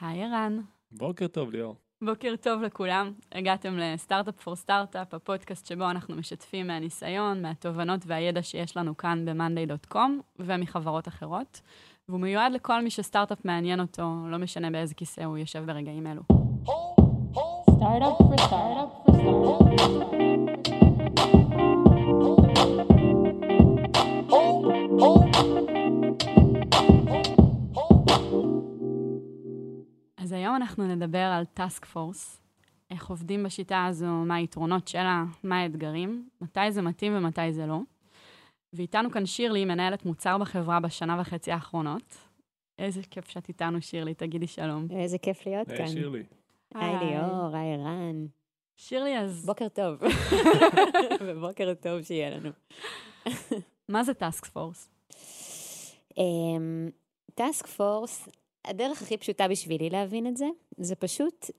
היי ערן. בוקר טוב, ליאור. בוקר טוב לכולם. הגעתם לסטארט-אפ פור סטארט-אפ, הפודקאסט שבו אנחנו משתפים מהניסיון, מהתובנות והידע שיש לנו כאן ב-monday.com ומחברות אחרות. והוא מיועד לכל מי שסטארט-אפ מעניין אותו, לא משנה באיזה כיסא הוא יושב ברגעים אלו. סטארט-אפ פור סטארט-אפ פור אז אנחנו נדבר על טאסק פורס, איך עובדים בשיטה הזו, מה היתרונות שלה, מה האתגרים, מתי זה מתאים ומתי זה לא. ואיתנו כאן שירלי, מנהלת מוצר בחברה בשנה וחצי האחרונות. איזה כיף שאת איתנו, שירלי, תגידי שלום. איזה כיף להיות היי, כאן. שירלי. היי ליאור, היי ערן. שירלי, אז בוקר טוב. ובוקר טוב שיהיה לנו. מה זה טאסק פורס? task force, הדרך הכי פשוטה בשבילי להבין את זה, זה פשוט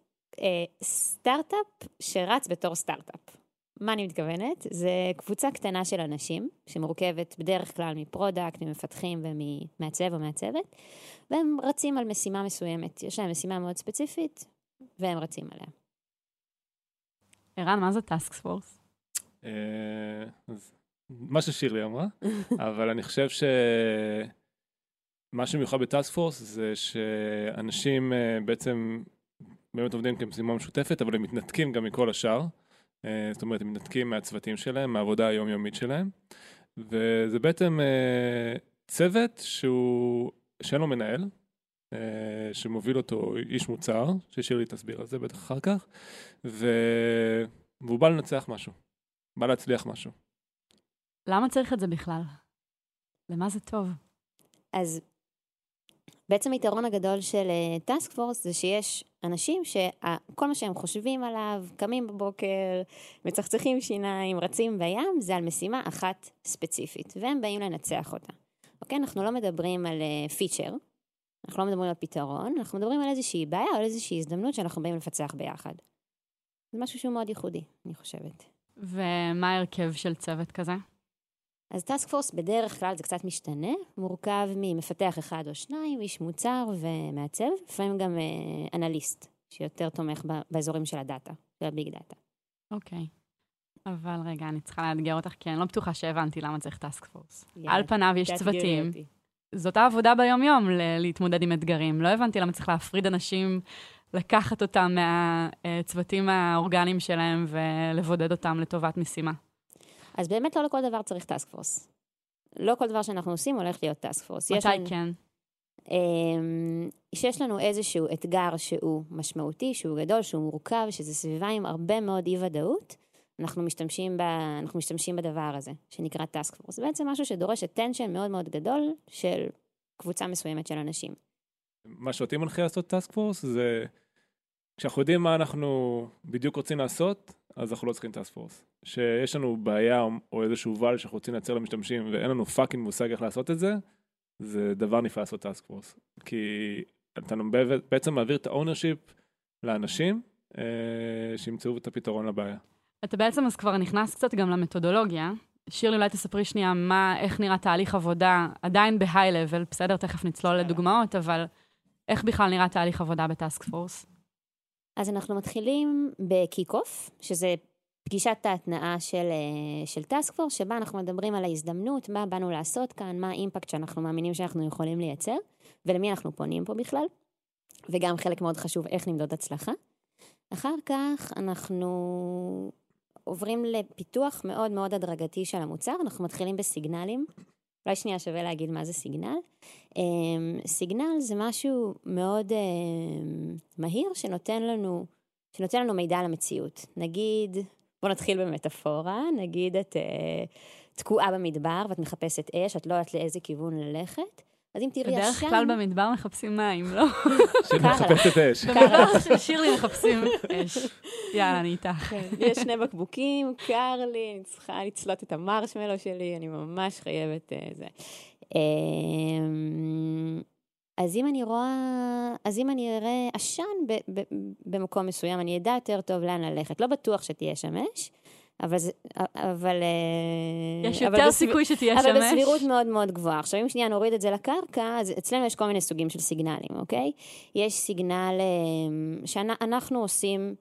אה, סטארט-אפ שרץ בתור סטארט-אפ. מה אני מתכוונת? זה קבוצה קטנה של אנשים, שמורכבת בדרך כלל מ product, ממפתחים וממעצב או מעצבת, והם רצים על משימה מסוימת. יש להם משימה מאוד ספציפית, והם רצים עליה. ערן, מה זה task force? אה, אז מה ששירלי אמרה, אבל אני חושב שמה שמיוחד בטאסק פורס זה שאנשים אה, בעצם באמת עובדים כמשימה משותפת, אבל הם מתנתקים גם מכל השאר. אה, זאת אומרת, הם מתנתקים מהצוותים שלהם, מהעבודה היומיומית שלהם. וזה בעצם אה, צוות שהוא, שאין לו מנהל, שמוביל אותו איש מוצר, ששירלי תסביר על זה בטח אחר כך, ו... והוא בא לנצח משהו, בא להצליח משהו. למה צריך את זה בכלל? למה זה טוב? אז בעצם היתרון הגדול של טאסק פורס זה שיש אנשים שכל מה שהם חושבים עליו, קמים בבוקר, מצחצחים שיניים, רצים בים, זה על משימה אחת ספציפית, והם באים לנצח אותה. אוקיי? אנחנו לא מדברים על פיצ'ר, אנחנו לא מדברים על פתרון, אנחנו מדברים על איזושהי בעיה או על איזושהי הזדמנות שאנחנו באים לפצח ביחד. זה משהו שהוא מאוד ייחודי, אני חושבת. ומה ההרכב של צוות כזה? אז טאסק פורס בדרך כלל זה קצת משתנה, מורכב ממפתח אחד או שניים, איש מוצר ומעצב, לפעמים גם אה, אנליסט, שיותר תומך באזורים של הדאטה, של ה big data. אוקיי. אבל רגע, אני צריכה לאתגר אותך, כי אני לא בטוחה שהבנתי למה צריך task force. יאללה, על פניו יש צוותים. זאת העבודה ביום-יום, ל- להתמודד עם אתגרים. לא הבנתי למה צריך להפריד אנשים, לקחת אותם מהצוותים האורגניים שלהם ולבודד אותם לטובת משימה. אז באמת לא לכל דבר צריך טאסק פורס. לא כל דבר שאנחנו עושים הולך להיות טאסק פורס. יש מתי לנו- כן? אמ, שיש לנו איזשהו אתגר שהוא משמעותי, שהוא גדול, שהוא מורכב, שזה סביבה עם הרבה מאוד אי-ודאות, אנחנו משתמשים, ב, אנחנו משתמשים בדבר הזה, שנקרא task force. זה בעצם משהו שדורש attention מאוד מאוד גדול של קבוצה מסוימת של אנשים. מה שאותי מנחה לעשות task force זה כשאנחנו יודעים מה אנחנו בדיוק רוצים לעשות, אז אנחנו לא צריכים task force. שיש לנו בעיה או- איזשהו value שאנחנו רוצים לייצר למשתמשים ואין לנו fucking מושג איך לעשות את זה, זה דבר נפלא לעשות task force. כי אתה בעצם מעביר את ה ownership לאנשים אה, שימצאו את הפתרון לבעיה. אתה בעצם אז כבר נכנס קצת גם למתודולוגיה. שירלי, אולי תספרי שנייה מה, איך נראה תהליך עבודה, עדיין ב high-level, בסדר? תכף נצלול. לדוגמאות, אבל איך בכלל נראה תהליך עבודה ב task force? אז אנחנו מתחילים ב kick-off, שזה פגישת ההתנעה של, אה, של task force, שבה אנחנו מדברים על ההזדמנות, מה באנו לעשות כאן, מה ה impact שאנחנו מאמינים שאנחנו יכולים לייצר, ולמי אנחנו פונים פה בכלל, וגם חלק מאוד חשוב, איך נמדוד הצלחה. אחר כך אנחנו עוברים לפיתוח מאוד מאוד הדרגתי של המוצר, אנחנו מתחילים בסיגנלים. אולי שנייה שווה להגיד מה זה סיגנל. אמ, סיגנל זה משהו מאוד אמ, מהיר שנותן לנו, שנותן לנו מידע על המציאות. נגיד, בוא נתחיל במטאפורה, נגיד את אה, תקועה במדבר ואת מחפשת אש, את לא יודעת לאיזה כיוון ללכת, אז אם תראי בדרך עשן... כלל במדבר מחפשים מים, לא? שמחפשת אש. במדבר של שירלי מחפשים אש. יאללה, אני איתך. כן, יש שני בקבוקים, קר לי, אני צריכה לצלות את המרשמלו שלי, אני ממש חייבת אה, זה. אמ, אז אם אני רואה, אז אם אני אראה עשן ב- ב- במקום מסוים, אני אדע יותר טוב לאן ללכת. לא בטוח שתהיה שם אש, אבל זה, אבל... אה, יש אבל יותר בסב- סיכוי שתהיה אבל שמש. בסבירות מאוד מאוד גבוהה. עכשיו, אם שנייה נוריד את זה לקרקע, אז אצלנו יש כל מיני סוגים של סיגנלים, אוקיי? יש סיגנל אה, שאנחנו עושים,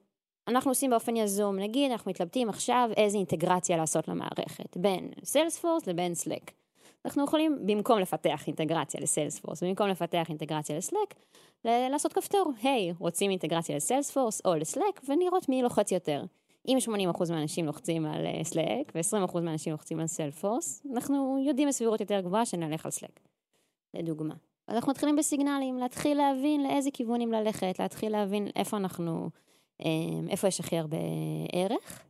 אנחנו עושים באופן יזום. נגיד, אנחנו מתלבטים עכשיו איזה אינטגרציה לעשות למערכת, בין סיילספורס לבין סלק. אנחנו יכולים, במקום לפתח אינטגרציה לסיילספורס, במקום לפתח אינטגרציה לסלק, לעשות כפתור, היי, רוצים אינטגרציה לסיילספורס או לסלק, ולראות מי לוחץ יותר. אם 80% מהאנשים לוחצים על אה, סלק ו-20% מהאנשים לוחצים על סיילפורס, אנחנו יודעים בסבירות יותר גבוהה שנלך על סלק, לדוגמה. אז אנחנו מתחילים בסיגנלים, להתחיל להבין לאיזה כיוונים ללכת, להתחיל להבין איפה אנחנו, אה, איפה יש הכי הרבה ערך.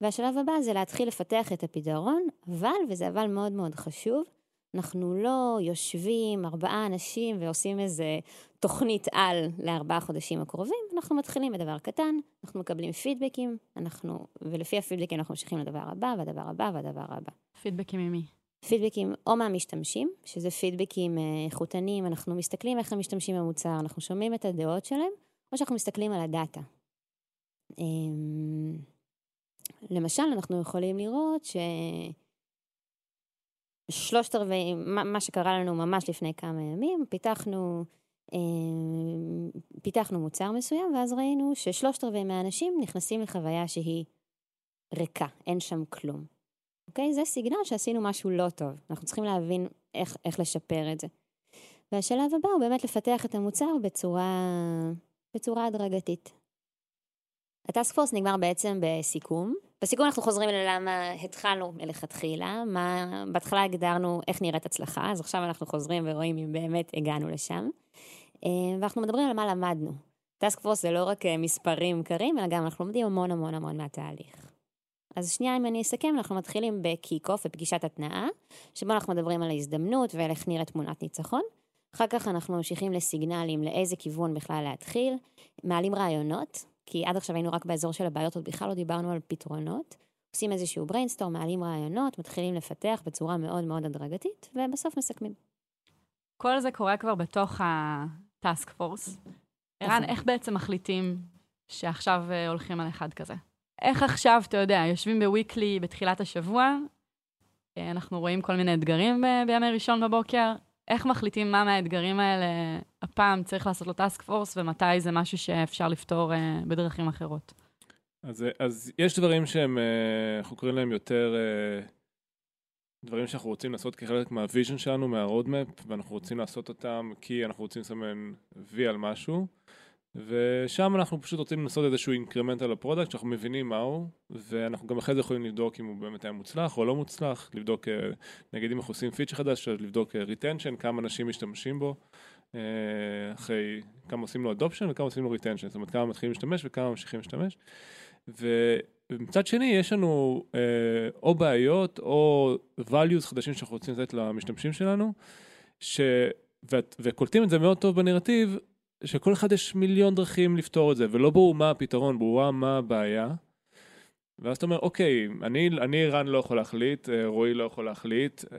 והשלב הבא זה להתחיל לפתח את הפתרון, אבל, וזה אבל מאוד מאוד חשוב, אנחנו לא יושבים ארבעה אנשים ועושים איזה תוכנית על לארבעה חודשים הקרובים, אנחנו מתחילים בדבר קטן, אנחנו מקבלים פידבקים, אנחנו, ולפי הפידבקים אנחנו ממשיכים לדבר הבא, והדבר הבא, והדבר הבא. פידבקים ממי? פידבקים או מהמשתמשים, שזה פידבקים אה, איכותניים, אנחנו מסתכלים איך הם משתמשים במוצר, אנחנו שומעים את הדעות שלהם, או שאנחנו מסתכלים על הדאטה. אמ, למשל, אנחנו יכולים לראות ש... שלושת רבעי, מה, מה שקרה לנו ממש לפני כמה ימים, פיתחנו, אה, פיתחנו מוצר מסוים, ואז ראינו ששלושת רבעי מהאנשים נכנסים לחוויה שהיא ריקה, אין שם כלום. אוקיי? זה סיגנל שעשינו משהו לא טוב. אנחנו צריכים להבין איך, איך לשפר את זה. והשלב הבא הוא באמת לפתח את המוצר בצורה, בצורה הדרגתית. הטאסק פורס נגמר בעצם בסיכום. בסיכום אנחנו חוזרים ללמה התחלנו מלכתחילה, מה, בהתחלה הגדרנו איך נראית הצלחה, אז עכשיו אנחנו חוזרים ורואים אם באמת הגענו לשם. אה, ואנחנו מדברים על מה למדנו. task force זה לא רק אה, מספרים קרים, אלא גם אנחנו לומדים המון המון המון מהתהליך. אז שנייה, אם אני אסכם, אנחנו מתחילים ב kick-off, בפגישת התנעה, שבו אנחנו מדברים על ההזדמנות ועל איך נראית תמונת ניצחון. אחר כך אנחנו ממשיכים לסיגנלים לאיזה כיוון בכלל להתחיל, מעלים רעיונות, כי עד עכשיו היינו רק באזור של הבעיות, עוד בכלל לא דיברנו על פתרונות. עושים איזשהו brainstorm, מעלים רעיונות, מתחילים לפתח בצורה מאוד מאוד הדרגתית, ובסוף מסכמים. כל זה קורה כבר בתוך הטאסק פורס. ערן. איך בעצם מחליטים שעכשיו אה, הולכים על אחד כזה? איך עכשיו, אתה יודע, יושבים בוויקלי בתחילת השבוע, אה, אנחנו רואים כל מיני אתגרים ב- בימי ראשון בבוקר, איך מחליטים מה מהאתגרים האלה הפעם צריך לעשות לו טאסק פורס, ומתי זה משהו שאפשר לפתור אה, בדרכים אחרות? אז, אז יש דברים שהם, אה, אנחנו קוראים להם יותר אה, דברים שאנחנו רוצים לעשות כחלק מה vision שלנו, מה roadmap, ואנחנו רוצים לעשות אותם כי אנחנו רוצים לסמן וי על משהו, ושם אנחנו פשוט רוצים לעשות איזשהו increment על ה product, שאנחנו מבינים מהו, ואנחנו גם אחרי זה יכולים לבדוק אם הוא באמת היה מוצלח או לא מוצלח, לבדוק, אה, נגיד אם אנחנו עושים פיצ'ר חדש, לבדוק retention, כמה אנשים משתמשים בו, אה, אחרי כמה עושים לו adoption וכמה עושים לו retention, זאת אומרת כמה מתחילים להשתמש וכמה ממשיכים להשתמש. ומצד שני יש לנו אה, או בעיות או values חדשים שאנחנו רוצים לתת למשתמשים שלנו, ש... וקולטים את זה מאוד טוב בנרטיב, שכל אחד יש מיליון דרכים לפתור את זה, ולא ברור מה הפתרון, ברורה מה הבעיה. ואז אתה אומר, אוקיי, אני, אני רן לא יכול להחליט, אה, רועי לא יכול להחליט, אה,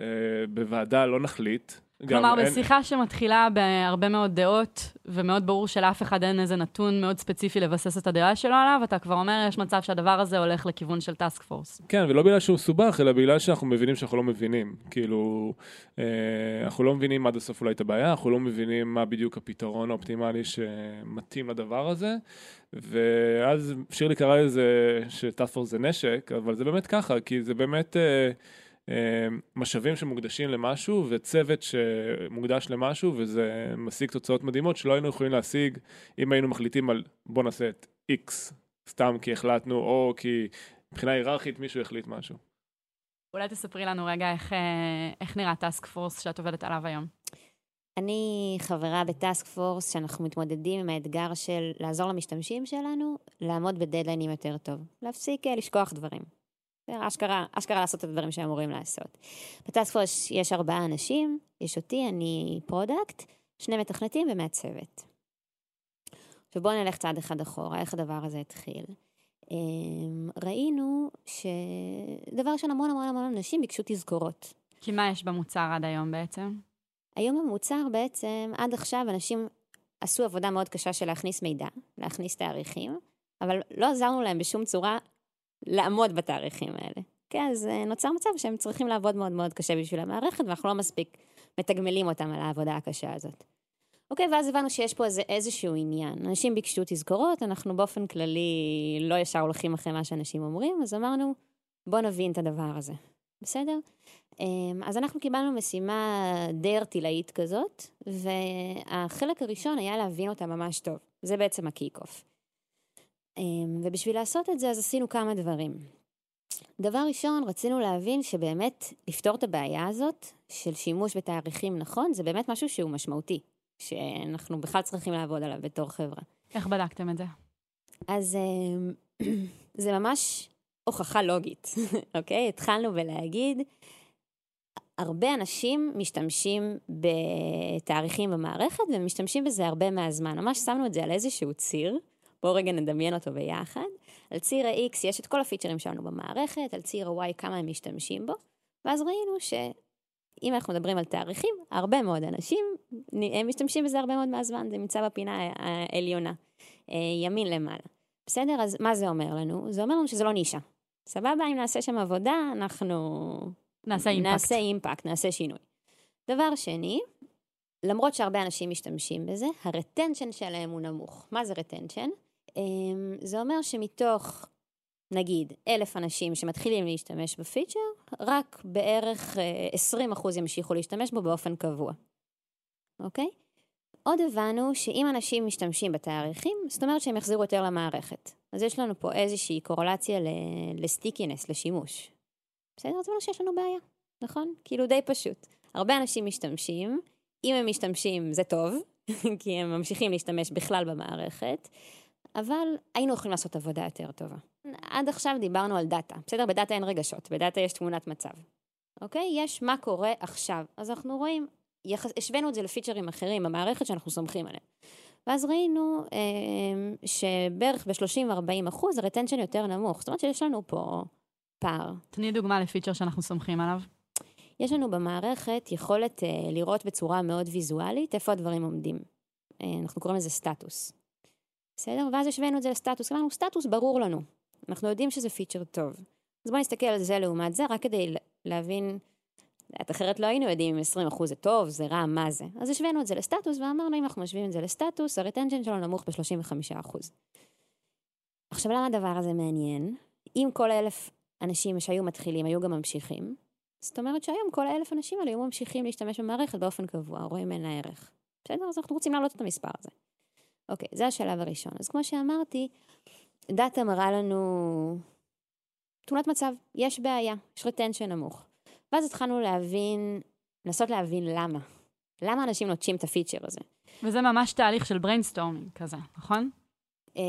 בוועדה לא נחליט. כלומר, אין- בשיחה שמתחילה בהרבה מאוד דעות, ומאוד ברור שלאף אחד אין איזה נתון מאוד ספציפי לבסס את הדעה שלו עליו, אתה כבר אומר, יש מצב שהדבר הזה הולך לכיוון של טאסק פורס. כן, ולא בגלל שהוא מסובך, אלא בגלל שאנחנו מבינים שאנחנו לא מבינים. כאילו, אה, אנחנו לא מבינים עד הסוף אולי את הבעיה, אנחנו לא מבינים מה בדיוק הפתרון האופטימלי שמתאים לדבר הזה. ואז שירלי קרא לזה שטאפור זה נשק, אבל זה באמת ככה, כי זה באמת אה, משאבים שמוקדשים למשהו, וצוות שמוקדש למשהו, וזה משיג תוצאות מדהימות שלא היינו יכולים להשיג אם היינו מחליטים על בוא נעשה את X, סתם כי החלטנו, או כי מבחינה היררכית מישהו החליט משהו. אולי תספרי לנו רגע איך, אה, איך נראה task force שאת עובדת עליו היום. אני חברה ב task force שאנחנו מתמודדים עם האתגר של לעזור למשתמשים שלנו לעמוד בדדליינים יותר טוב. להפסיק אה, לשכוח דברים. אשכרה, אשכרה לעשות את הדברים שהם אמורים לעשות. ב task force יש ארבעה אנשים, יש אותי, אני product, שני מתכנתים ומעצבת. עכשיו בואו נלך צעד אחד אחורה, איך הדבר הזה התחיל. אמ, ראינו שדבר ראשון המון המון המון אנשים ביקשו תזכורות. כי מה יש במוצר עד היום בעצם? היום המוצר בעצם, עד עכשיו אנשים עשו עבודה מאוד קשה של להכניס מידע, להכניס תאריכים, אבל לא עזרנו להם בשום צורה לעמוד בתאריכים האלה. כן, אז אה, נוצר מצב שהם צריכים לעבוד מאוד מאוד קשה בשביל המערכת, ואנחנו לא מספיק מתגמלים אותם על העבודה הקשה הזאת. אוקיי, ואז הבנו שיש פה איזה, איזשהו עניין. אנשים ביקשו תזכורות, אנחנו באופן כללי לא ישר הולכים אחרי מה שאנשים אומרים, אז אמרנו, בוא נבין את הדבר הזה. בסדר? אמ, אז אנחנו קיבלנו משימה די ערטילאית כזאת, והחלק הראשון היה להבין אותה ממש טוב. זה בעצם ה kick-off. אמ, ובשביל לעשות את זה, אז עשינו כמה דברים. דבר ראשון, רצינו להבין שבאמת לפתור את הבעיה הזאת של שימוש בתאריכים נכון, זה באמת משהו שהוא משמעותי, שאנחנו בכלל צריכים לעבוד עליו בתור חברה. איך בדקתם את זה? אז אמ, זה ממש הוכחה לוגית, אוקיי? התחלנו בלהגיד, הרבה אנשים משתמשים בתאריכים במערכת ומשתמשים בזה הרבה מהזמן. ממש שמנו את זה על איזשהו ציר, בואו רגע נדמיין אותו ביחד. על ציר ה-X יש את כל הפיצ'רים שלנו במערכת, על ציר ה-Y כמה הם משתמשים בו, ואז ראינו שאם אנחנו מדברים על תאריכים, הרבה מאוד אנשים הם משתמשים בזה הרבה מאוד מהזמן, זה נמצא בפינה העליונה, אה, ימין למעלה. בסדר? אז מה זה אומר לנו? זה אומר לנו שזה לא נישה. סבבה, אם נעשה שם עבודה, אנחנו... נעשה אימפקט. נעשה אימפקט, נעשה שינוי. דבר שני, למרות שהרבה אנשים משתמשים בזה, הרטנשן שלהם הוא נמוך. מה זה רטנשן? אמ, זה אומר שמתוך, נגיד, אלף אנשים שמתחילים להשתמש בפיצ'ר, רק בערך 20% אה, ימשיכו להשתמש בו באופן קבוע, אוקיי? עוד הבנו שאם אנשים משתמשים בתאריכים, זאת אומרת שהם יחזירו יותר למערכת. אז יש לנו פה איזושהי קורולציה לסטיקינס, לשימוש. בסדר? זה אומר שיש לנו בעיה, נכון? כאילו די פשוט. הרבה אנשים משתמשים, אם הם משתמשים זה טוב, כי הם ממשיכים להשתמש בכלל במערכת, אבל היינו יכולים לעשות עבודה יותר טובה. עד עכשיו דיברנו על דאטה, בסדר? בדאטה אין רגשות, בדאטה יש תמונת מצב. אוקיי? יש מה קורה עכשיו. אז אנחנו רואים, יח... השווינו את זה לפיצ'רים אחרים במערכת שאנחנו סומכים עליהם. ואז ראינו אה, שבערך ב-30-40 אחוז ה retention יותר נמוך. זאת אומרת שיש לנו פה פער. תני דוגמה לפיצ'ר שאנחנו סומכים עליו. יש לנו במערכת יכולת אה, לראות בצורה מאוד ויזואלית איפה הדברים עומדים. אה, אנחנו קוראים לזה סטטוס. בסדר? ואז השווינו את זה לסטטוס. אמרנו, סטטוס ברור לנו. אנחנו יודעים שזה פיצ'ר טוב. אז בואו נסתכל על זה לעומת זה, רק כדי להבין, את אחרת לא היינו יודעים אם 20% זה טוב, זה רע, מה זה. אז השווינו את זה לסטטוס, ואמרנו, אם אנחנו משווים את זה לסטטוס, הרטנשן שלו נמוך ב-35%. עכשיו, למה הדבר הזה מעניין? אם כל אלף אנשים שהיו מתחילים היו גם ממשיכים, זאת אומרת שהיום כל האלף אנשים האלה היו ממשיכים להשתמש במערכת באופן קבוע, רואים אין לה ערך. בסדר? אז אנחנו רוצים להעלות את המספר הזה. אוקיי, זה השלב הראשון. אז כמו שאמרתי, דאטה מראה לנו תמונת מצב, יש בעיה, יש רטנשן נמוך. ואז התחלנו להבין, לנסות להבין למה. למה אנשים נוטשים את הפיצ'ר הזה. וזה ממש תהליך של brainstorming כזה, נכון? אה,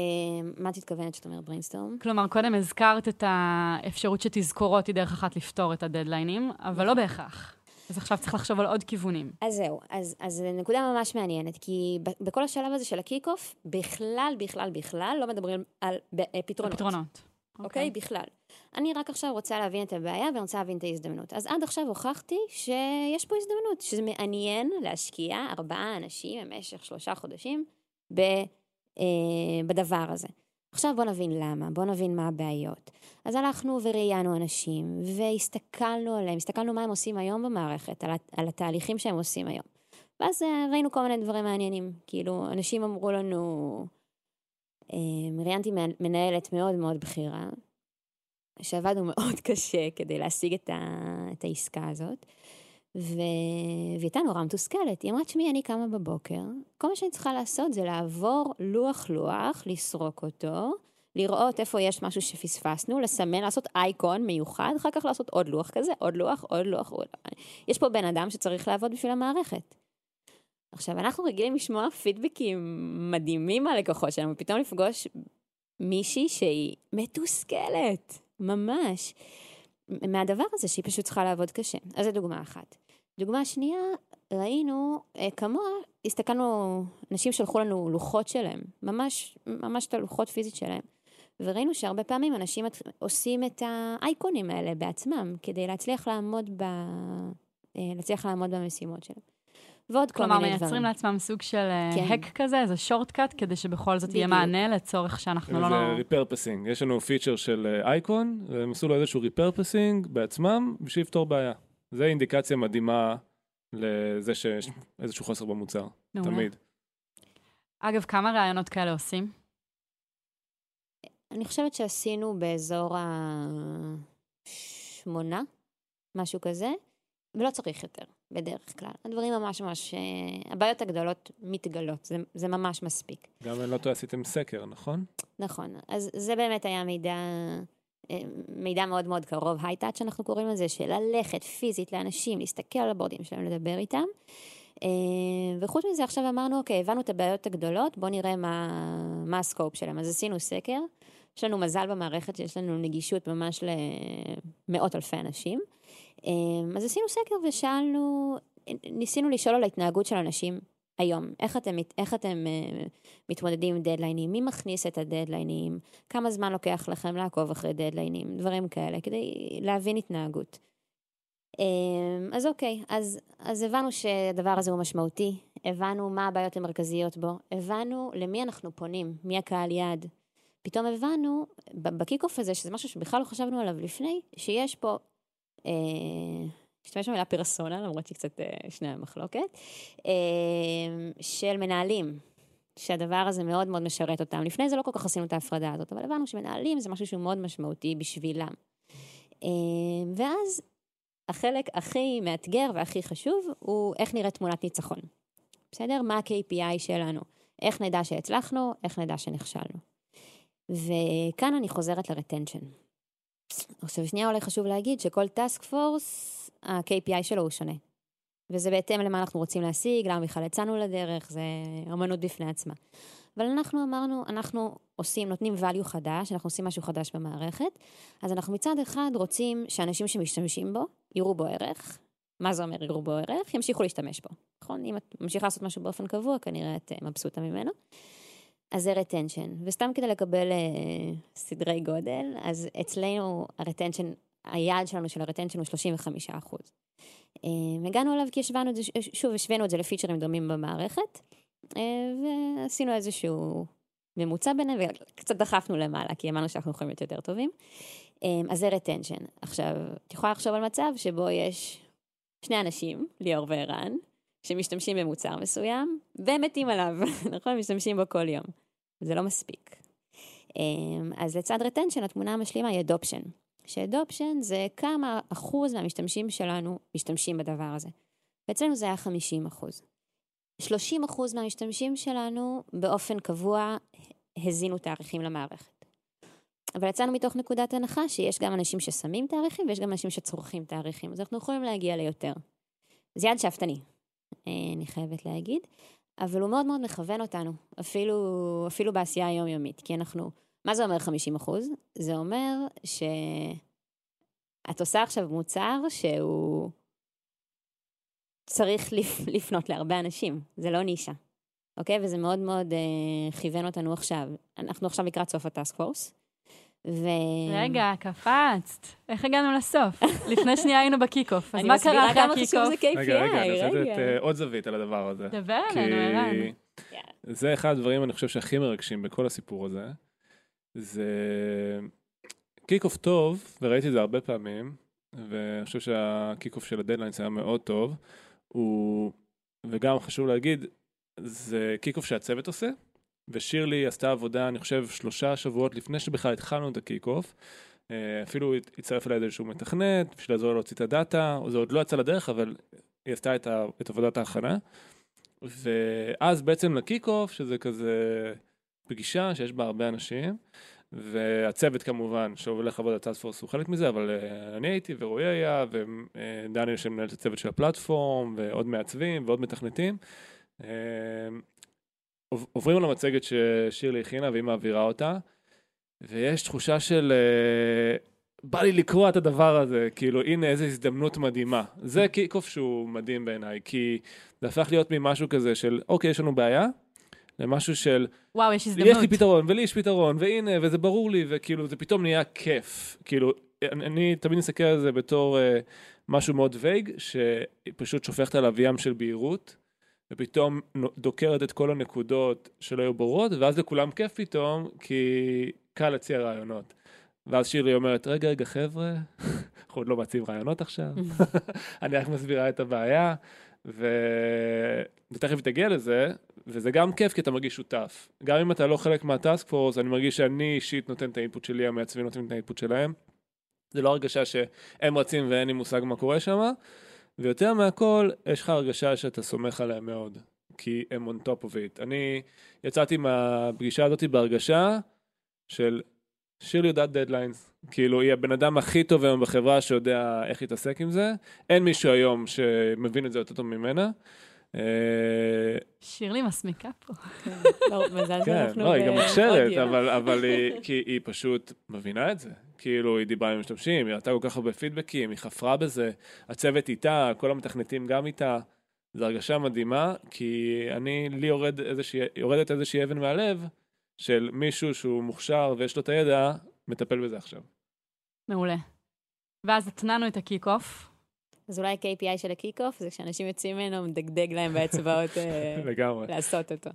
מה את מתכוונת שאת אומרת brainstorm? כלומר, קודם הזכרת את האפשרות שתזכורות היא דרך אחת לפתור את הדדליינים, אבל לא בהכרח. אז עכשיו צריך לחשוב על עוד כיוונים. אז זהו, אז, אז נקודה ממש מעניינת, כי בכל השלב הזה של ה kick-off, בכלל, בכלל, בכלל לא מדברים על אה, פתרונות. פתרונות. אוקיי, okay. אוקיי? okay, בכלל. אני רק עכשיו רוצה להבין את הבעיה ואני רוצה להבין את ההזדמנות. אז עד עכשיו הוכחתי שיש פה הזדמנות, שזה מעניין להשקיע ארבעה אנשים במשך שלושה חודשים ב, אה, בדבר הזה. עכשיו בוא נבין למה, בוא נבין מה הבעיות. אז הלכנו וראיינו אנשים, והסתכלנו עליהם, הסתכלנו מה הם עושים היום במערכת, על, על התהליכים שהם עושים היום. ואז אה, ראינו כל מיני דברים מעניינים. כאילו, אנשים אמרו לנו, אה, ראיינתי מנהלת מאוד מאוד בכירה, שעבדנו מאוד קשה כדי להשיג את, ה, את העסקה הזאת, והיא הייתה נורא מתוסכלת. היא אמרה, תשמעי, אני קמה בבוקר, כל מה שאני צריכה לעשות זה לעבור לוח-לוח, לסרוק אותו, לראות איפה יש משהו שפספסנו, לסמן, לעשות אייקון מיוחד, אחר כך לעשות עוד לוח כזה, עוד לוח, עוד לוח, עוד. יש פה בן אדם שצריך לעבוד בשביל המערכת. עכשיו, אנחנו רגילים לשמוע פידבקים מדהימים מהלקוחות שלנו, ופתאום לפגוש מישהי שהיא מתוסכלת, ממש, מהדבר הזה שהיא פשוט צריכה לעבוד קשה. אז זו דוגמה אחת. דוגמה שנייה, ראינו אה, כמוה, הסתכלנו, אנשים שלחו לנו לוחות שלהם, ממש, ממש את הלוחות פיזית שלהם. וראינו שהרבה פעמים אנשים עושים את האייקונים האלה בעצמם, כדי להצליח לעמוד, ב... אה, להצליח לעמוד במשימות שלהם. ועוד כל כלומר, מיני דברים. מייצרים לעצמם סוג של כן. כן. hack כזה, איזה shortcut, כדי שבכל זאת יהיה. מענה לצורך שאנחנו לא... זה לא... repurposing. יש לנו פיצ'ר של אייקון, והם עשו לו איזשהו repurposing בעצמם, בשביל לפתור בעיה. זה אינדיקציה מדהימה לזה שיש איזשהו חוסר במוצר, מעולה. תמיד. אגב, כמה ראיונות כאלה עושים? אני חושבת שעשינו באזור השמונה, משהו כזה, ולא צריך יותר, בדרך כלל. הדברים ממש ממש, אה, הבעיות הגדולות מתגלות, זה, זה ממש מספיק. גם אם לא טועה, עשיתם סקר, נכון? נכון, אז זה באמת היה מידע, אה, מידע מאוד מאוד קרוב, היי-טאץ' שאנחנו קוראים לזה, של ללכת פיזית לאנשים, להסתכל על הבורדים שלהם, לדבר איתם. אה, וחוץ מזה עכשיו אמרנו, אוקיי, הבנו את הבעיות הגדולות, בואו נראה מה, מה הסקופ שלהם. אז עשינו סקר, יש לנו מזל במערכת שיש לנו נגישות ממש למאות אלפי אנשים. אה, אז עשינו סקר ושאלנו, ניסינו לשאול על ההתנהגות של אנשים היום. איך אתם, איך אתם אה, מתמודדים עם דדליינים? מי מכניס את הדדליינים? כמה זמן לוקח לכם לעקוב אחרי דדליינים? דברים כאלה, כדי להבין התנהגות. אה, אז אוקיי, אז, אז הבנו שהדבר הזה הוא משמעותי, הבנו מה הבעיות המרכזיות בו, הבנו למי אנחנו פונים, מי הקהל יעד. פתאום הבנו, ב kick-off הזה, שזה משהו שבכלל לא חשבנו עליו לפני, שיש פה, אשתמש במילה פרסונה, למרות שהיא קצת אה, שניה במחלוקת, אה, של מנהלים, שהדבר הזה מאוד מאוד משרת אותם. לפני זה לא כל כך עשינו את ההפרדה הזאת, אבל הבנו שמנהלים זה משהו שהוא מאוד משמעותי בשבילם. אה, ואז החלק הכי מאתגר והכי חשוב הוא איך נראית תמונת ניצחון. בסדר? מה ה-KPI שלנו? איך נדע שהצלחנו, איך נדע שנכשלנו. וכאן אני חוזרת לרטנשן. עכשיו שנייה אולי חשוב להגיד שכל טאסק פורס, ה-KPI שלו הוא שונה. וזה בהתאם למה אנחנו רוצים להשיג, למה בכלל יצאנו לדרך, זה אמנות בפני עצמה. אבל אנחנו אמרנו, אנחנו עושים, נותנים value חדש, אנחנו עושים משהו חדש במערכת, אז אנחנו מצד אחד רוצים שאנשים שמשתמשים בו, יראו בו ערך. מה זה אומר יראו בו ערך? ימשיכו להשתמש בו, נכון? אם את ממשיכה לעשות משהו באופן קבוע, כנראה את אה, מבסוטה ממנו. אז זה retention, וסתם כדי לקבל אה, סדרי גודל, אז אצלנו הרטנשן, היעד שלנו של הרטנשן הוא 35 אחוז. אה, הגענו אליו כי השווינו את זה, שוב, השווינו את זה לפיצ'רים דומים במערכת, אה, ועשינו איזשהו ממוצע ביניהם, וקצת דחפנו למעלה, כי האמנו שאנחנו יכולים להיות יותר טובים. אה, אז זה retention. עכשיו, את יכולה לחשוב על מצב שבו יש שני אנשים, ליאור וערן, שמשתמשים במוצר מסוים, והם מתים עליו, נכון? משתמשים בו כל יום. זה לא מספיק. אמ, אז לצד retention, התמונה המשלימה היא adoption. ש-adoption זה כמה אחוז מהמשתמשים שלנו משתמשים בדבר הזה. ואצלנו זה היה 50 אחוז. 30 אחוז מהמשתמשים שלנו באופן קבוע הזינו תאריכים למערכת. אבל יצאנו מתוך נקודת הנחה שיש גם אנשים ששמים תאריכים ויש גם אנשים שצורכים תאריכים, אז אנחנו יכולים להגיע ליותר. זה יעד שאפתני, אה, אני חייבת להגיד, אבל הוא מאוד מאוד מכוון אותנו, אפילו, אפילו בעשייה היומיומית, כי אנחנו, מה זה אומר 50 אחוז? זה אומר שאת עושה עכשיו מוצר שהוא צריך לפ- לפנות להרבה אנשים, זה לא נישה, אוקיי? וזה מאוד מאוד אה, כיוון אותנו עכשיו. אנחנו עכשיו לקראת סוף ה task force. ו... רגע, קפצת. איך הגענו לסוף? לפני שנייה היינו ב kick-off, אז אני מה מסבירה קרה אחרי כמה חשוב ה kick-off? זה KPI, רגע, רגע, אני רוצה לתת רגע. אה, עוד זווית על הדבר הזה. דבר כי אלינו, ערן. זה אחד הדברים, אני חושב, שהכי מרגשים בכל הסיפור הזה. זה kick-off טוב, וראיתי את זה הרבה פעמים, ואני חושב שה kick-off של ה deadlines היה מאוד טוב. הוא, וגם חשוב להגיד, זה kick-off שהצוות עושה, ושירלי עשתה עבודה, אני חושב, שלושה שבועות לפני שבכלל התחלנו את ה kick-off. אה, אפילו הצטרף אליי איזשהו מתכנת, בשביל לעזור להוציא את ה data, זה עוד לא יצא לדרך, אבל היא עשתה את, ה, את עבודת ההכנה. ואז בעצם לקיק אוף, שזה כזה פגישה שיש בה הרבה אנשים, והצוות כמובן, שהולך לעבוד על טאספורס הוא חלק מזה, אבל uh, אני הייתי ורועי היה, ודניאל שמנהל את הצוות של הפלטפורם, ועוד מעצבים ועוד מתכנתים. עוברים על המצגת ששירלי הכינה והיא מעבירה אותה, ויש תחושה של... Uh, בא לי לקרוא את הדבר הזה, כאילו הנה איזה הזדמנות מדהימה. זה קיק אוף שהוא מדהים בעיניי, כי זה הפך להיות ממשהו כזה של אוקיי, יש לנו בעיה, למשהו של וואו, יש הזדמנות. יש לי פתרון, ולי יש פתרון, והנה, וזה ברור לי, וכאילו, זה פתאום נהיה כיף. כאילו, אני, אני תמיד מסתכל על זה בתור uh, משהו מאוד וייג, שפשוט שופכת עליו ים של בהירות, ופתאום דוקרת את כל הנקודות שלא היו ברורות, ואז לכולם כיף פתאום, כי קל להציע רעיונות. ואז שירלי אומרת, רגע, רגע, חבר'ה, אנחנו עוד לא מציעים רעיונות עכשיו, אני רק מסבירה את הבעיה, ו... ותכף תגיע לזה, וזה גם כיף כי אתה מרגיש שותף. גם אם אתה לא חלק מהטאסק פורס, אני מרגיש שאני אישית נותן את האינפוט שלי, המעצבים נותנים את האינפוט שלהם. זה לא הרגשה שהם רצים ואין לי מושג מה קורה שם, ויותר מהכל, יש לך הרגשה שאתה סומך עליהם מאוד, כי הם on top of it. אני יצאתי מהפגישה הזאת בהרגשה של שירלי יודעת דדליינס, כאילו היא הבן אדם הכי טוב היום בחברה שיודע איך להתעסק עם זה, אין מישהו היום שמבין את זה יותר טוב ממנה. אה, שירלי מסמיקה פה. לא, מזל כן, שאנחנו לא, היא גם מוכשרת, באודיו. אבל, אבל היא, כי היא פשוט מבינה את זה. כאילו, היא דיברה עם משתמשים, היא ראתה כל כך הרבה פידבקים, היא חפרה בזה, הצוות איתה, כל המתכנתים גם איתה. זו הרגשה מדהימה, כי אני, לי יורד איזושהי, יורדת איזושהי אבן מהלב, של מישהו שהוא מוכשר ויש לו את הידע, מטפל בזה עכשיו. מעולה. ואז התנענו את ה kick-off. אז אולי KPI של ה kick-off זה כשאנשים יוצאים ממנו, מדגדג להם באצבעות אה, לגמרי. לעשות אותו.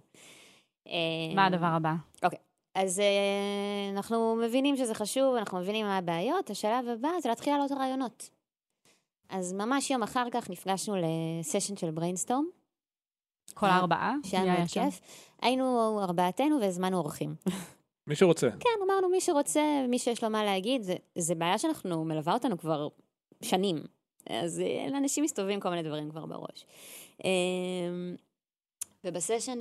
מה הדבר הבא? אז אה, אנחנו מבינים שזה חשוב, אנחנו מבינים מה הבעיות, השלב הבא זה להתחיל לעלות רעיונות. אז ממש יום אחר כך נפגשנו לסשן של brainstorm, כל אה, הארבעה? שהיה מאוד? כיף. היינו ארבעתנו והזמנו אורחים. מי שרוצה. כן, אמרנו מי שרוצה, מי שיש לו מה להגיד, זה, זה בעיה שאנחנו, מלווה אותנו כבר שנים. אז אה, לאנשים מסתובבים כל מיני דברים כבר בראש. אה, ובסשן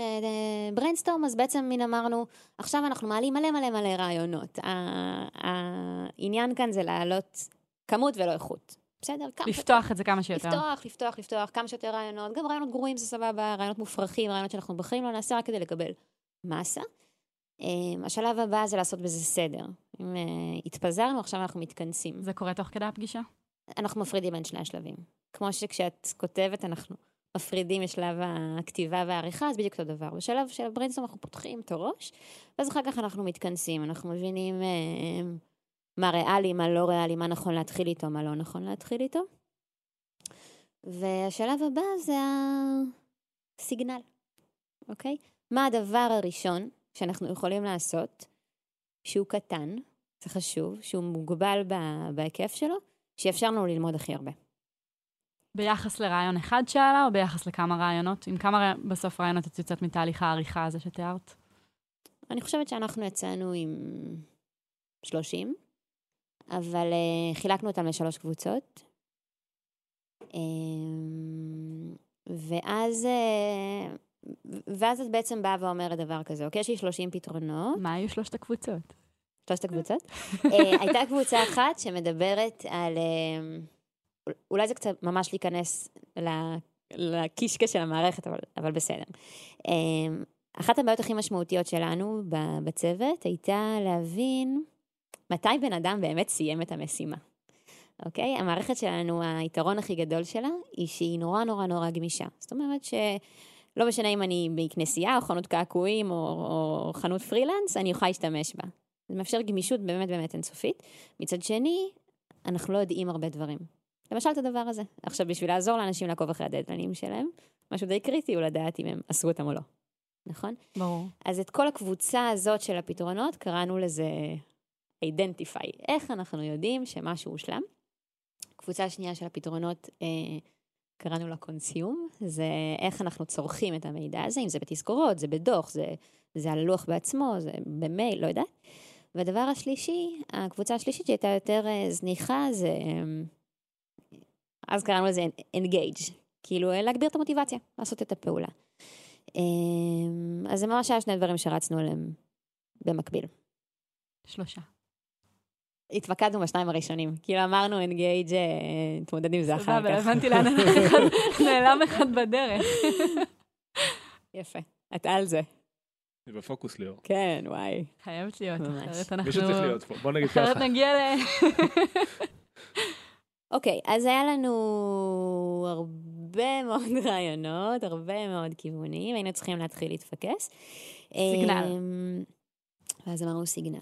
brainstorm, אז בעצם מין אמרנו, עכשיו אנחנו מעלים מלא מלא מלא רעיונות. העניין כאן זה להעלות כמות ולא איכות. בסדר? כמה לפתוח את זה כמה שיותר. לפתוח, לפתוח, לפתוח, כמה שיותר רעיונות, גם רעיונות גרועים זה סבבה, רעיונות מופרכים, רעיונות שאנחנו בחיים לא נעשה רק כדי לקבל מסה. Um, השלב הבא זה לעשות בזה סדר. אם uh, התפזרנו, עכשיו אנחנו מתכנסים. זה קורה תוך כדי הפגישה? אנחנו מפרידים בין שני השלבים. כמו שכשאת כותבת, אנחנו מפרידים משלב הכתיבה והעריכה, אז בדיוק אותו דבר. בשלב של הבריינסטורם אנחנו פותחים את הראש, ואז אחר כך אנחנו מתכנסים, אנחנו מבינים uh, מה ריאלי, מה לא ריאלי, מה נכון להתחיל איתו, מה לא נכון להתחיל איתו. והשלב הבא זה הסיגנל, אוקיי? מה הדבר הראשון שאנחנו יכולים לעשות, שהוא קטן, זה חשוב, שהוא מוגבל בהיקף שלו, שיאפשר לנו ללמוד הכי הרבה. ביחס לרעיון אחד שעלה, או ביחס לכמה רעיונות? עם כמה רע- בסוף רעיונות את יוצאת מתהליך העריכה הזה שתיארת? אני חושבת שאנחנו יצאנו עם 30, אבל uh, חילקנו אותם לשלוש קבוצות. Um, ואז, uh, ואז את בעצם באה ואומרת דבר כזה, אוקיי, יש לי 30 פתרונות, מה היו שלושת הקבוצות? שלושת הקבוצות. uh, הייתה קבוצה אחת שמדברת על, uh, אולי זה קצת ממש להיכנס לקישקע של המערכת, אבל, אבל בסדר. Um, אחת הבעיות הכי משמעותיות שלנו בצוות הייתה להבין מתי בן אדם באמת סיים את המשימה. אוקיי? המערכת שלנו, היתרון הכי גדול שלה, היא שהיא נורא נורא נורא גמישה. זאת אומרת שלא משנה אם אני בכנסייה או חנות קעקועים או, או חנות פרילנס, אני אוכל להשתמש בה. זה מאפשר גמישות באמת באמת אינסופית. מצד שני, אנחנו לא יודעים הרבה דברים. למשל את הדבר הזה. עכשיו, בשביל לעזור לאנשים לעקוב אחרי הדדלנים שלהם, משהו די קריטי הוא לדעת אם הם עשו אותם או לא. נכון? ברור. אז את כל הקבוצה הזאת של הפתרונות קראנו לזה אידנטיפיי. איך אנחנו יודעים שמשהו הושלם? קבוצה שנייה של הפתרונות אה, קראנו לה קונסיום, זה איך אנחנו צורכים את המידע הזה, אם זה בתזכורות, זה בדוח, זה, זה על הלוח בעצמו, זה במייל, לא יודעת. והדבר השלישי, הקבוצה השלישית שהייתה יותר אה, זניחה, זה... אז קראנו לזה engage, כאילו אה, להגביר את המוטיבציה, לעשות את הפעולה. אה, אז זה ממש היה שני דברים שרצנו עליהם במקביל. שלושה. התמקדנו בשניים הראשונים, כאילו אמרנו engage, אה, נתמודד עם זה אחר סבבה, כך. הבנתי לאן אחד נעלם אחד בדרך. יפה, את על זה. זה בפוקוס ליאור. כן, וואי. חייבת להיות. אחרת אנחנו... מישהו צריך להיות פה, בוא נגיד אחרת ככה. נגיע ל... אוקיי, אז היה לנו הרבה מאוד רעיונות, הרבה מאוד כיוונים, היינו צריכים להתחיל להתפקס. סיגנל. אמ, ואז אמרנו סיגנל.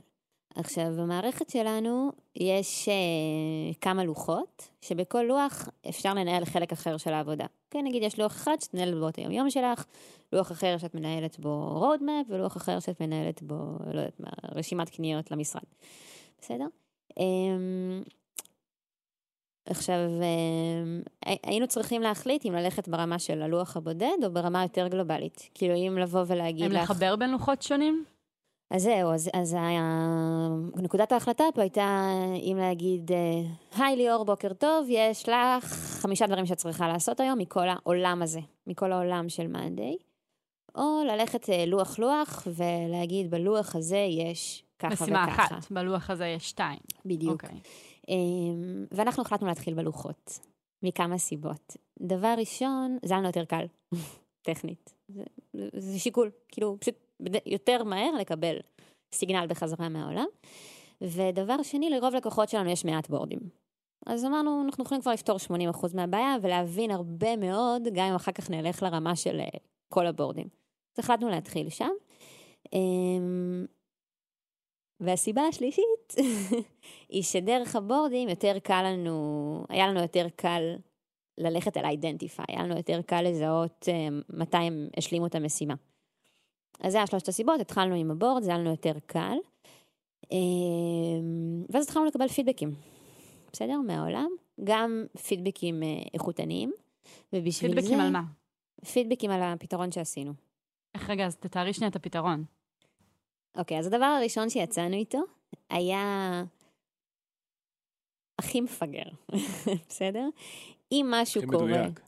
עכשיו, במערכת שלנו יש uh, כמה לוחות, שבכל לוח אפשר לנהל חלק אחר של העבודה. כן, נגיד יש לוח אחד שאת מנהלת בו את היום-יום שלך, לוח אחר שאת מנהלת בו roadmap, ולוח אחר שאת מנהלת בו, לא יודעת מה, רשימת קניות למשרד. בסדר? Um, עכשיו, um, היינו צריכים להחליט אם ללכת ברמה של הלוח הבודד או ברמה יותר גלובלית. כאילו, אם לבוא ולהגיד לך... אם לחבר בין לוחות שונים? אז זהו, אז, אז היה... נקודת ההחלטה פה הייתה, אם להגיד, היי ליאור, בוקר טוב, יש לך חמישה דברים שאת צריכה לעשות היום מכל העולם הזה, מכל העולם של מאנדיי, או ללכת לוח-לוח ולהגיד, בלוח הזה יש ככה וככה. משימה אחת, בלוח הזה יש שתיים. בדיוק. Okay. אמ, ואנחנו החלטנו להתחיל בלוחות, מכמה סיבות. דבר ראשון, זה היה לנו יותר קל, טכנית. זה, זה שיקול, כאילו, פשוט יותר מהר לקבל סיגנל בחזרה מהעולם. ודבר שני, לרוב לקוחות שלנו יש מעט בורדים. אז אמרנו, אנחנו יכולים כבר לפתור 80% מהבעיה ולהבין הרבה מאוד, גם אם אחר כך נלך לרמה של אה, כל הבורדים. אז החלטנו להתחיל שם. והסיבה השלישית היא שדרך הבורדים יותר קל לנו, היה לנו יותר קל ללכת על אידנטיפיי, היה לנו יותר קל לזהות אה, מתי הם השלימו את המשימה. אז זה היה שלושת הסיבות, התחלנו עם הבורד, זה היה לנו יותר קל. אמ, ואז התחלנו לקבל פידבקים, בסדר? מהעולם, גם פידבקים אה, איכותניים, ובשביל פידבקים זה... פידבקים על מה? פידבקים על הפתרון שעשינו. איך רגע, אז תתארי שנייה את הפתרון. אוקיי, אז הדבר הראשון שיצאנו איתו היה הכי מפגר, בסדר? אם משהו הכי קורה... מדויק.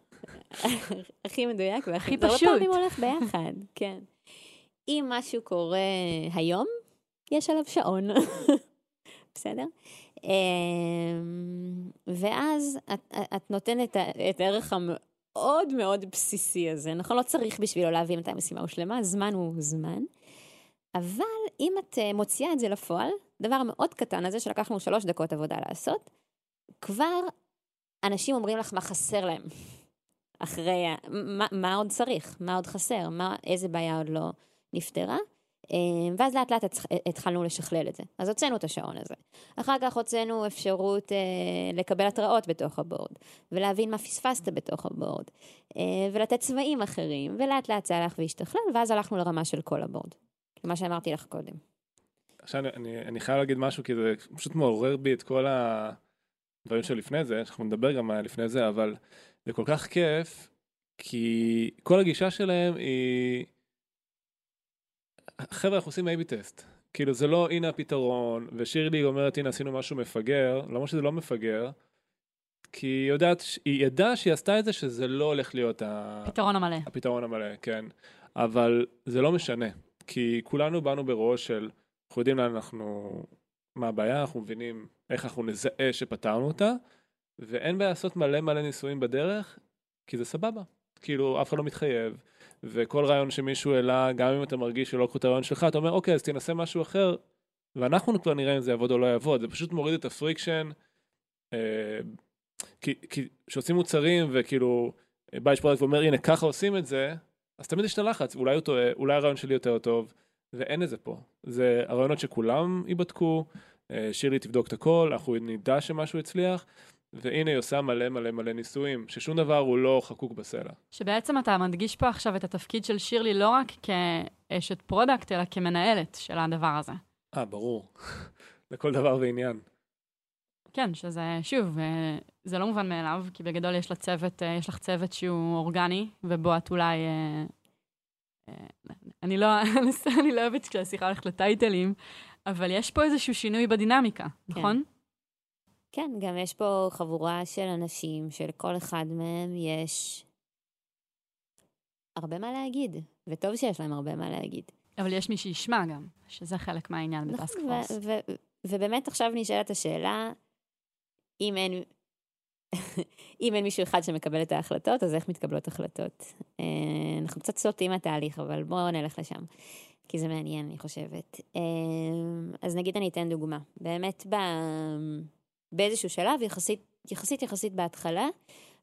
הכי מדויק הכי זה הרבה פשוט. פעמים הולך ביחד, כן. אם משהו קורה היום, יש עליו שעון, בסדר? אמ, ואז את, את נותנת את הערך המאוד מאוד בסיסי הזה, נכון? לא צריך בשבילו להבין מתי המשימה הושלמה, זמן הוא זמן. אבל אם את אה, מוציאה את זה לפועל, דבר מאוד קטן הזה שלקח לנו שלוש דקות עבודה לעשות, כבר אנשים אומרים לך מה חסר להם. אחרי, מה, מה עוד צריך, מה עוד חסר, מה, איזה בעיה עוד לא נפתרה. אה, ואז לאט לאט התחלנו לשכלל את זה. אז הוצאנו את השעון הזה. אחר כך הוצאנו אפשרות אה, לקבל התראות בתוך הבורד, ולהבין מה פספסת בתוך הבורד, אה, ולתת צבעים אחרים, ולאט לאט זה הלך והשתכלל, ואז הלכנו לרמה של כל הבורד. מה שאמרתי לך קודם. עכשיו אני, אני, אני חייב להגיד משהו, כי זה פשוט מעורר בי את כל הדברים שלפני זה, אנחנו נדבר גם היה לפני זה, אבל זה כל כך כיף, כי כל הגישה שלהם היא... חבר'ה, אנחנו עושים A-B טסט. כאילו זה לא הנה הפתרון, ושירלי אומרת הנה עשינו משהו מפגר, למרות שזה לא מפגר, כי היא יודעת, היא ידעה שהיא עשתה את זה שזה לא הולך להיות ה... פתרון המלא. הפתרון המלא, כן. אבל זה לא משנה, כי כולנו באנו בראש של, אנחנו יודעים לאן אנחנו, מה הבעיה, אנחנו מבינים איך אנחנו נזהה שפתרנו אותה, ואין בעיה לעשות מלא מלא ניסויים בדרך, כי זה סבבה. כאילו, אף אחד לא מתחייב, וכל רעיון שמישהו העלה, גם אם אתה מרגיש שלא לקחו את הרעיון שלך, אתה אומר, אוקיי, אז תנסה משהו אחר, ואנחנו כבר נראה אם זה יעבוד או לא יעבוד. זה פשוט מוריד את ה friction, אה, כי כשעושים מוצרים, וכאילו, בא איש product ואומר, הנה, ככה עושים את זה, אז תמיד יש את הלחץ, אולי הוא טועה, אולי הרעיון שלי יותר טוב, ואין את זה פה. זה הרעיונות שכולם ייבדקו, שירלי תבדוק את הכל, אנחנו נדע שמשהו הצליח, והנה היא עושה מלא מלא מלא ניסויים, ששום דבר הוא לא חקוק בסלע. שבעצם אתה מדגיש פה עכשיו את התפקיד של שירלי לא רק כאשת product, אלא כמנהלת של הדבר הזה. אה, ברור. לכל דבר ועניין. כן, שזה, שוב, זה לא מובן מאליו, כי בגדול יש, צוות, יש לך צוות שהוא אורגני, ובו את אולי... אני לא, אני לא אוהבת כשהשיחה הולכת לטייטלים, אבל יש פה איזשהו שינוי בדינמיקה, כן. נכון? כן, גם יש פה חבורה של אנשים שלכל אחד מהם יש הרבה מה להגיד, וטוב שיש להם הרבה מה להגיד. אבל יש מי שישמע גם, שזה חלק מהעניין נכון, בטאסק פורס. ובאמת עכשיו נשאלת השאלה, אם אין, אם אין מישהו אחד שמקבל את ההחלטות, אז איך מתקבלות החלטות? אה, אנחנו קצת סוטים מהתהליך, אבל בואו נלך לשם, כי זה מעניין, אני חושבת. אה, אז נגיד אני אתן דוגמה. באמת, ב... באיזשהו שלב, יחסית, יחסית יחסית בהתחלה,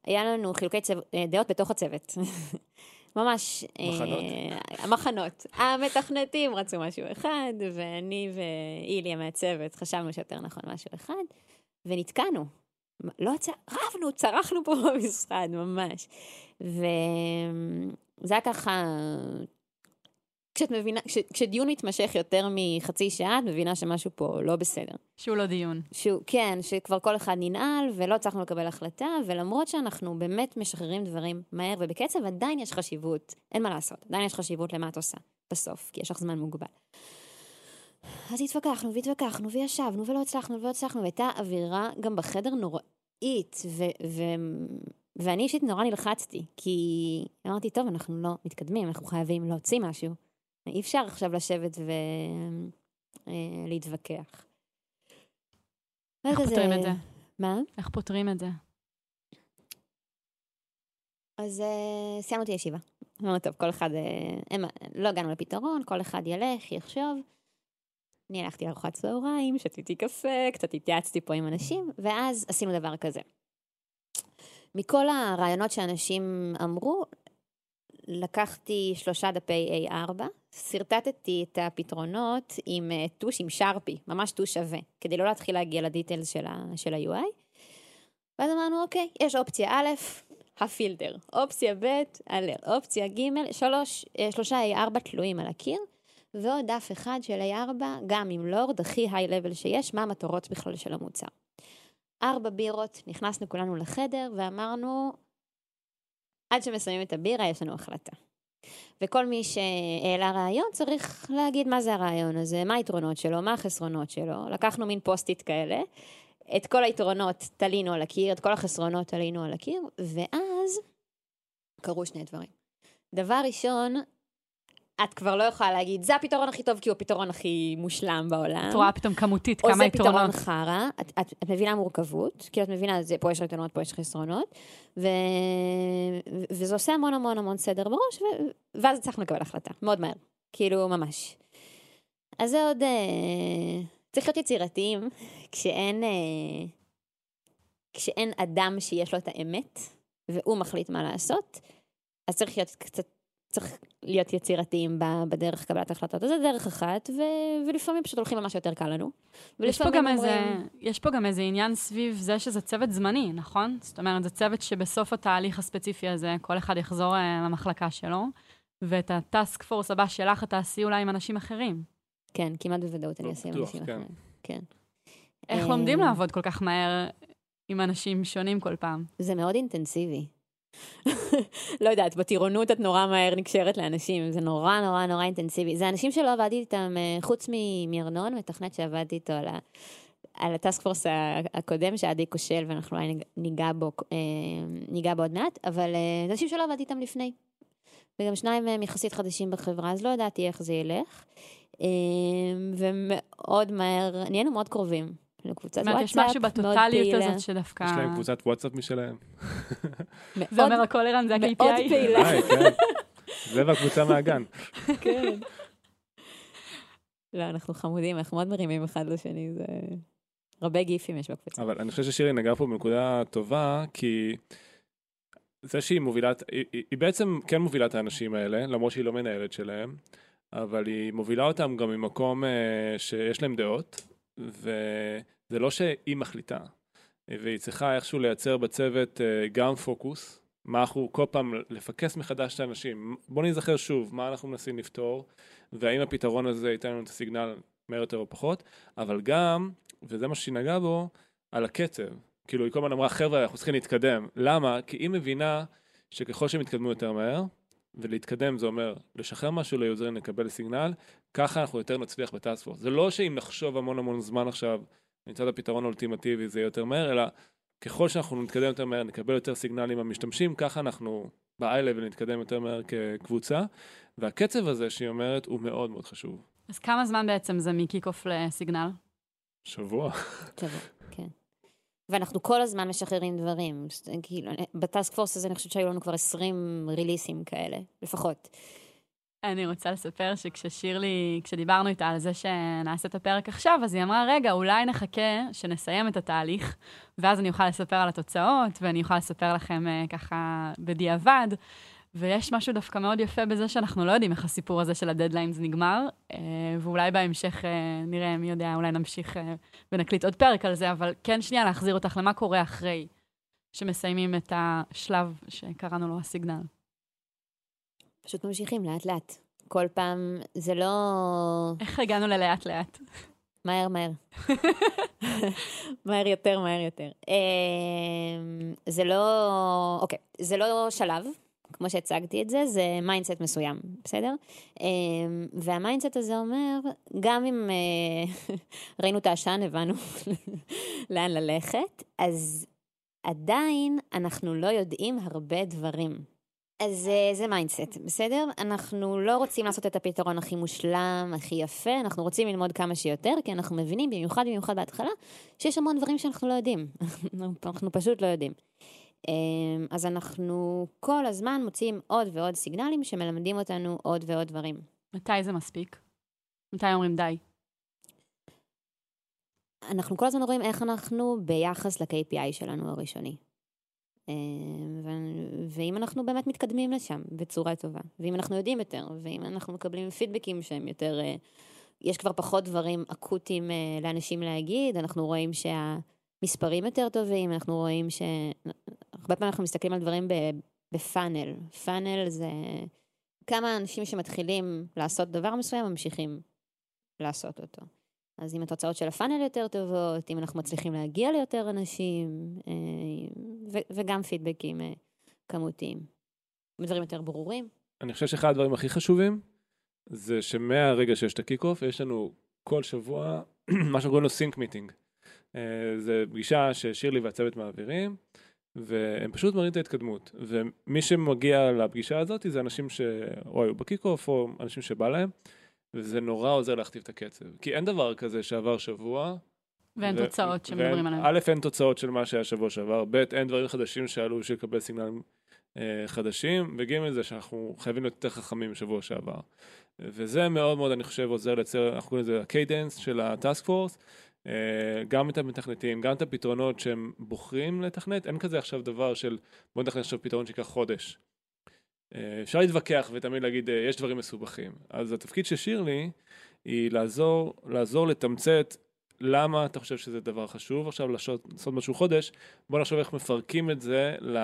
היה לנו חילוקי צו... דעות בתוך הצוות. ממש... מחנות. אה, המחנות. המתכנתים רצו משהו אחד, ואני ואילי המעצבת חשבנו שיותר נכון משהו אחד, ונתקענו. לא צ... רבנו, צרחנו פה במשרד, ממש. וזה היה ככה... כשאת מבינה, כש, כשדיון מתמשך יותר מחצי שעה, את מבינה שמשהו פה לא בסדר. שהוא לא דיון. שהוא, כן, שכבר כל אחד ננעל ולא הצלחנו לקבל החלטה, ולמרות שאנחנו באמת משחררים דברים מהר ובקצב, עדיין יש חשיבות, אין מה לעשות, עדיין יש חשיבות למה את עושה בסוף, כי יש לך זמן מוגבל. אז התווכחנו והתווכחנו וישבנו ולא הצלחנו ולא הצלחנו, והייתה אווירה גם בחדר נוראית, ו- ו- ואני אישית נורא נלחצתי, כי אמרתי, טוב, אנחנו לא מתקדמים, אנחנו חייבים להוציא משהו. אי אפשר עכשיו לשבת ולהתווכח. איך פותרים את זה? מה? איך פותרים את זה? אז uh, סיימנו את הישיבה. אמרנו, טוב, כל אחד, uh, אין, לא הגענו לפתרון, כל אחד ילך, יחשוב. אני הלכתי לארוחת צהריים, שתיתי קפה, קצת התייעצתי פה עם אנשים, ואז עשינו דבר כזה. מכל הרעיונות שאנשים אמרו, לקחתי שלושה דפי A4, שרטטתי את הפתרונות עם טוש, עם שרפי, ממש טוש שווה, כדי לא להתחיל להגיע לדיטיילס של, ה, של ה-UI. ואז אמרנו, אוקיי, יש אופציה א', הפילטר, אופציה ב', אלר, אופציה ג', שלוש, שלושה A4 תלויים על הקיר, ועוד דף אחד של A4, גם עם לורד, הכי high-level שיש, מה המטרות בכלל של המוצר. ארבע בירות, נכנסנו כולנו לחדר ואמרנו, עד שמסיימים את הבירה יש לנו החלטה. וכל מי שהעלה רעיון צריך להגיד מה זה הרעיון הזה, מה היתרונות שלו, מה החסרונות שלו. לקחנו מין Post-it כאלה, את כל היתרונות תלינו על הקיר, את כל החסרונות תלינו על הקיר, ואז קרו שני דברים. דבר ראשון, את כבר לא יכולה להגיד, זה הפתרון הכי טוב כי הוא הפתרון הכי מושלם בעולם. את רואה פתאום כמותית כמה יתרונות. או זה פתרון חרא, את, את, את מבינה מורכבות, כאילו את מבינה, זה, פה יש יתרונות, פה יש חסרונות, ו... וזה עושה המון המון המון סדר בראש, ו... ואז הצלחנו לקבל החלטה, מאוד מהר, כאילו ממש. אז זה עוד, אה... צריך להיות יצירתיים, כשאין, אה... כשאין אדם שיש לו את האמת, והוא מחליט מה לעשות, אז צריך להיות קצת צריך להיות יצירתיים בדרך קבלת החלטות. אז זה דרך אחת, ו- ולפעמים פשוט הולכים על מה שיותר קל לנו. יש פה, גם אומרים... איזה, יש פה גם איזה עניין סביב זה שזה צוות זמני, נכון? זאת אומרת, זה צוות שבסוף התהליך הספציפי הזה, כל אחד יחזור uh, למחלקה שלו, ואת הטאסק פורס הבא שלך, תעשי אולי עם אנשים אחרים. כן, כמעט בוודאות אני אעשה עם אנשים כן. אחרים. כן. איך לומדים אה, לעבוד כל כך מהר עם אנשים שונים כל פעם? זה מאוד אינטנסיבי. לא יודעת, בטירונות את נורא מהר נקשרת לאנשים, זה נורא נורא נורא אינטנסיבי. זה אנשים שלא עבדתי איתם, אה, חוץ מארנון, מתכנת שעבדתי איתו על, ה, על הטסק פורס הקודם, שעדי כושל, ואנחנו אולי ניגע בו, אה, ניגע בו עוד מעט, אבל אה, זה אנשים שלא עבדתי איתם לפני. וגם שניים מהם יחסית חדשים בחברה, אז לא ידעתי איך זה ילך. ומאוד מהר, נהיינו מאוד קרובים. לקבוצת וואטסאפ, יש משהו בטוטליות הזאת שדווקא... יש להם קבוצת וואטסאפ משלהם. זה אומר הכל ערן, זה ה-KPI. מאוד פעילה. כן. זה והקבוצה מהגן. כן. לא, אנחנו חמודים, אנחנו מאוד מרימים אחד לשני, זה... הרבה גיפים יש בקבוצה. אבל אני חושב ששירי נגעה פה בנקודה טובה, כי זה שהיא מובילה, היא, היא בעצם כן מובילה את האנשים האלה, למרות שהיא לא מנהלת שלהם, אבל היא מובילה אותם גם ממקום uh, שיש להם דעות, וזה לא שהיא מחליטה, והיא צריכה איכשהו לייצר בצוות אה, גם פוקוס, מה אנחנו כל פעם לפקס מחדש את האנשים, בוא נזכר שוב מה אנחנו מנסים לפתור, והאם הפתרון הזה ייתן לנו את הסיגנל מהר יותר או פחות, אבל גם, וזה מה שהיא נגעה בו, על הקצב. כאילו היא כל הזמן אמרה חבר'ה אנחנו צריכים להתקדם, למה? כי היא מבינה שככל שהם יתקדמו יותר מהר, ולהתקדם זה אומר לשחרר משהו ליוזרים לקבל סיגנל, ככה אנחנו יותר נצליח בטאסק פורס. זה לא שאם נחשוב המון המון זמן עכשיו, נמצא את הפתרון האולטימטיבי זה יהיה יותר מהר, אלא ככל שאנחנו נתקדם יותר מהר, נקבל יותר סיגנלים מהמשתמשים, ככה אנחנו ב-i-level נתקדם יותר מהר כקבוצה, והקצב הזה שהיא אומרת הוא מאוד מאוד חשוב. אז כמה זמן בעצם זה מקיק-אוף לסיגנל? שבוע. שבוע, כן. ואנחנו כל הזמן משחררים דברים. כאילו, בטאסק פורס הזה אני חושבת שהיו לנו כבר 20 ריליסים כאלה, לפחות. אני רוצה לספר שכששירלי, כשדיברנו איתה על זה שנעשה את הפרק עכשיו, אז היא אמרה, רגע, אולי נחכה שנסיים את התהליך, ואז אני אוכל לספר על התוצאות, ואני אוכל לספר לכם uh, ככה בדיעבד. ויש משהו דווקא מאוד יפה בזה שאנחנו לא יודעים איך הסיפור הזה של הדדליינס נגמר, אה, ואולי בהמשך אה, נראה, מי יודע, אולי נמשיך אה, ונקליט עוד פרק על זה, אבל כן שנייה להחזיר אותך למה קורה אחרי שמסיימים את השלב שקראנו לו הסיגנל. פשוט ממשיכים לאט-לאט. כל פעם, זה לא... איך הגענו ללאט-לאט? מהר, מהר. מהר יותר, מהר יותר. אמ, זה לא... אוקיי, זה לא שלב, כמו שהצגתי את זה, זה mindset מסוים, בסדר? אמ, וה mindset הזה אומר, גם אם אה, ראינו את העשן, הבנו לאן ללכת, אז עדיין אנחנו לא יודעים הרבה דברים. אז אה, זה mindset, בסדר? אנחנו לא רוצים לעשות את הפתרון הכי מושלם, הכי יפה, אנחנו רוצים ללמוד כמה שיותר, כי אנחנו מבינים, במיוחד במיוחד בהתחלה, שיש המון דברים שאנחנו לא יודעים. אנחנו פשוט לא יודעים. אמ, אז אנחנו כל הזמן מוצאים עוד ועוד סיגנלים שמלמדים אותנו עוד ועוד דברים. מתי זה מספיק? מתי אומרים די? אנחנו כל הזמן רואים איך אנחנו ביחס ל-KPI שלנו הראשוני. אמ, ואם אנחנו באמת מתקדמים לשם בצורה טובה, ואם אנחנו יודעים יותר, ואם אנחנו מקבלים פידבקים שהם יותר, אה, יש כבר פחות דברים אקוטיים אה, לאנשים להגיד, אנחנו רואים שהמספרים יותר טובים, אנחנו רואים ש... הרבה פעמים אנחנו מסתכלים על דברים בפאנל. פאנל זה כמה אנשים שמתחילים לעשות דבר מסוים ממשיכים לעשות אותו. אז אם התוצאות של הפאנל יותר טובות, אם אנחנו מצליחים להגיע ליותר אנשים, אה, וגם פידבקים אה, כמותיים. דברים יותר ברורים. אני חושב שאחד הדברים הכי חשובים, זה שמהרגע שיש את ה kick-off, יש לנו כל שבוע מה שקוראים לו sync meeting. אה, זה פגישה ששירלי והצוות מעבירים, והם פשוט מראים את ההתקדמות. ומי שמגיע לפגישה הזאת זה אנשים שאו היו ב kick-off או אנשים שבא להם. וזה נורא עוזר להכתיב את הקצב. כי אין דבר כזה שעבר שבוע. ואין ו- תוצאות שמדברים עליהן. א', אין תוצאות של מה שהיה שבוע שעבר, ב', אין דברים חדשים שעלו בשביל לקבל סיגנלים אה, חדשים, וג', זה שאנחנו חייבים להיות יותר חכמים משבוע שעבר. וזה מאוד מאוד, אני חושב, עוזר לייצר, אנחנו קוראים לזה ה cadence של ה task force. אה, גם את המתכנתים, גם את הפתרונות שהם בוחרים לתכנת, אין כזה עכשיו דבר של בוא נתכנת עכשיו פתרון שיקח חודש. אפשר להתווכח ותמיד להגיד, אה, יש דברים מסובכים. אז התפקיד של שירלי היא לעזור, לעזור לתמצת למה אתה חושב שזה דבר חשוב עכשיו לעשות, לעשות משהו חודש, בוא נחשוב איך מפרקים את זה, ל...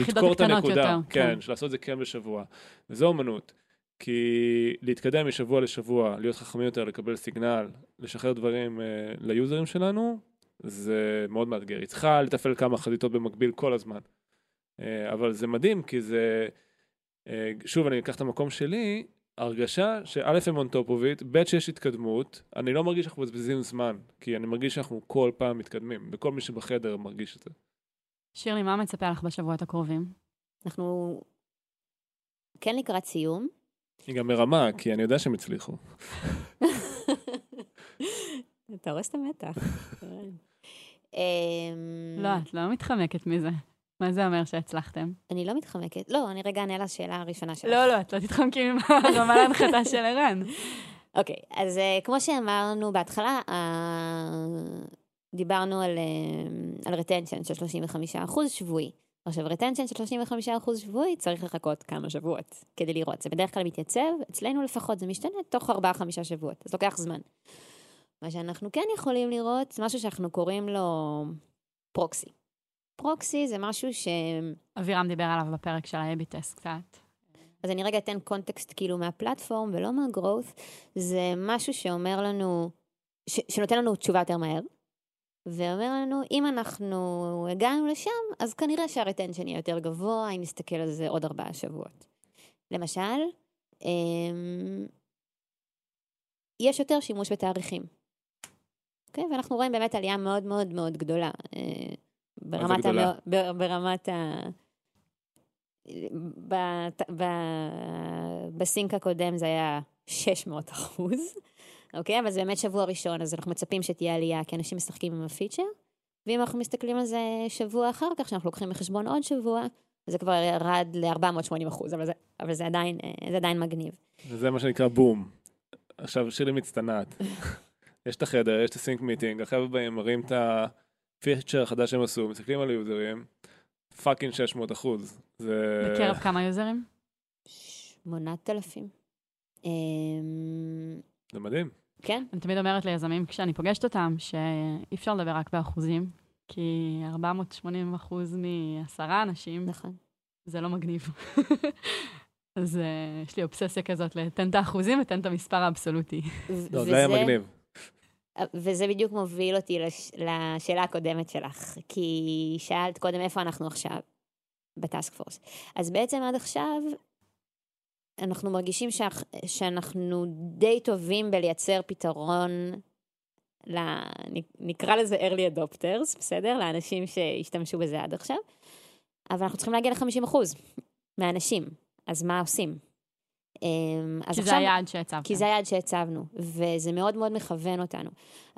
לתקור את הנקודה. יותר, כן, כן. לעשות את זה כן בשבוע. וזו אומנות. כי להתקדם משבוע לשבוע, להיות חכמים יותר, לקבל סיגנל, לשחרר דברים אה, ליוזרים שלנו, זה מאוד מאתגר. היא צריכה לתפעל כמה חזיתות במקביל כל הזמן. אה, אבל זה מדהים, כי זה... אה, שוב, אני אקח את המקום שלי, הרגשה שא' הם on top of it, ב' שיש התקדמות, אני לא מרגיש שאנחנו מבזבזים זמן, כי אני מרגיש שאנחנו כל פעם מתקדמים, וכל מי שבחדר מרגיש את זה. שירלי, מה מצפה לך בשבועות הקרובים? אנחנו כן לקראת סיום. היא גם מרמה, כי אני יודע שהם הצליחו. אתה הורס את המתח. אמ, לא, את לא מתחמקת מזה. מה זה אומר שהצלחתם? אני לא מתחמקת. לא, אני רגע אענה לשאלה הראשונה שלך. לא, לא, את לא תתחמקי הרמה להנחתה של ערן. אוקיי, אז uh, כמו שאמרנו בהתחלה, uh, דיברנו על, uh, על retention של 35% שבועי. עכשיו, retention של 35% שבועי צריך לחכות כמה שבועות כדי לראות. זה בדרך כלל מתייצב, אצלנו לפחות זה משתנה תוך 4-5 שבועות, אז לוקח זמן. מה שאנחנו כן יכולים לראות זה משהו שאנחנו קוראים לו פרוקסי. פרוקסי זה משהו ש... אבירם דיבר עליו בפרק של ה-AB טסט קצת. אז אני רגע אתן קונטקסט כאילו מהפלטפורם ולא מהגרואות. זה משהו שאומר לנו, ש... שנותן לנו תשובה יותר מהר, ואומר לנו, אם אנחנו הגענו לשם, אז כנראה שהרטנשן יהיה יותר גבוה, אם נסתכל על זה עוד ארבעה שבועות. למשל, אמ... יש יותר שימוש בתאריכים. אוקיי? ואנחנו רואים באמת עלייה מאוד מאוד מאוד גדולה. ברמת, ה... ברמת ה... ב... ב... ב sync הקודם זה היה 600 אחוז, אוקיי? אבל זה באמת שבוע ראשון, אז אנחנו מצפים שתהיה עלייה, כי אנשים משחקים עם ה feature. ואם אנחנו מסתכלים על זה שבוע אחר כך, שאנחנו לוקחים בחשבון עוד שבוע, זה כבר ירד ל-480 אחוז, אבל, זה, אבל זה, עדיין, זה עדיין מגניב. וזה מה שנקרא בום. עכשיו שירלי מצטנעת. יש את החדר, יש את ה sync meeting, החבר'ה באים, מראים את ה... feature חדש שהם עשו, מסתכלים על ה users, fucking 600 אחוז. זה... בקרב כמה users? שמונת אלפים. אמ, זה מדהים. כן, אני תמיד אומרת ליזמים, כשאני פוגשת אותם, שאי אפשר לדבר רק באחוזים, כי 480 אחוז מעשרה אנשים, נכון. זה לא מגניב. אז uh, יש לי אובססיה כזאת, לתת את האחוזים ותן את המספר האבסולוטי. לא, זה היה מגניב. וזה בדיוק מוביל אותי לש... לשאלה הקודמת שלך, כי שאלת קודם איפה אנחנו עכשיו, בטאסק פורס. אז בעצם עד עכשיו, אנחנו מרגישים שאח... שאנחנו די טובים בלייצר פתרון, ל... נקרא לזה early adopters, בסדר? לאנשים שהשתמשו בזה עד עכשיו, אבל אנחנו צריכים להגיע ל-50% מהאנשים, אז מה עושים? אמ, כי עכשיו, זה היעד שהצבת. כי זה היעד שהצבנו, וזה מאוד מאוד מכוון אותנו.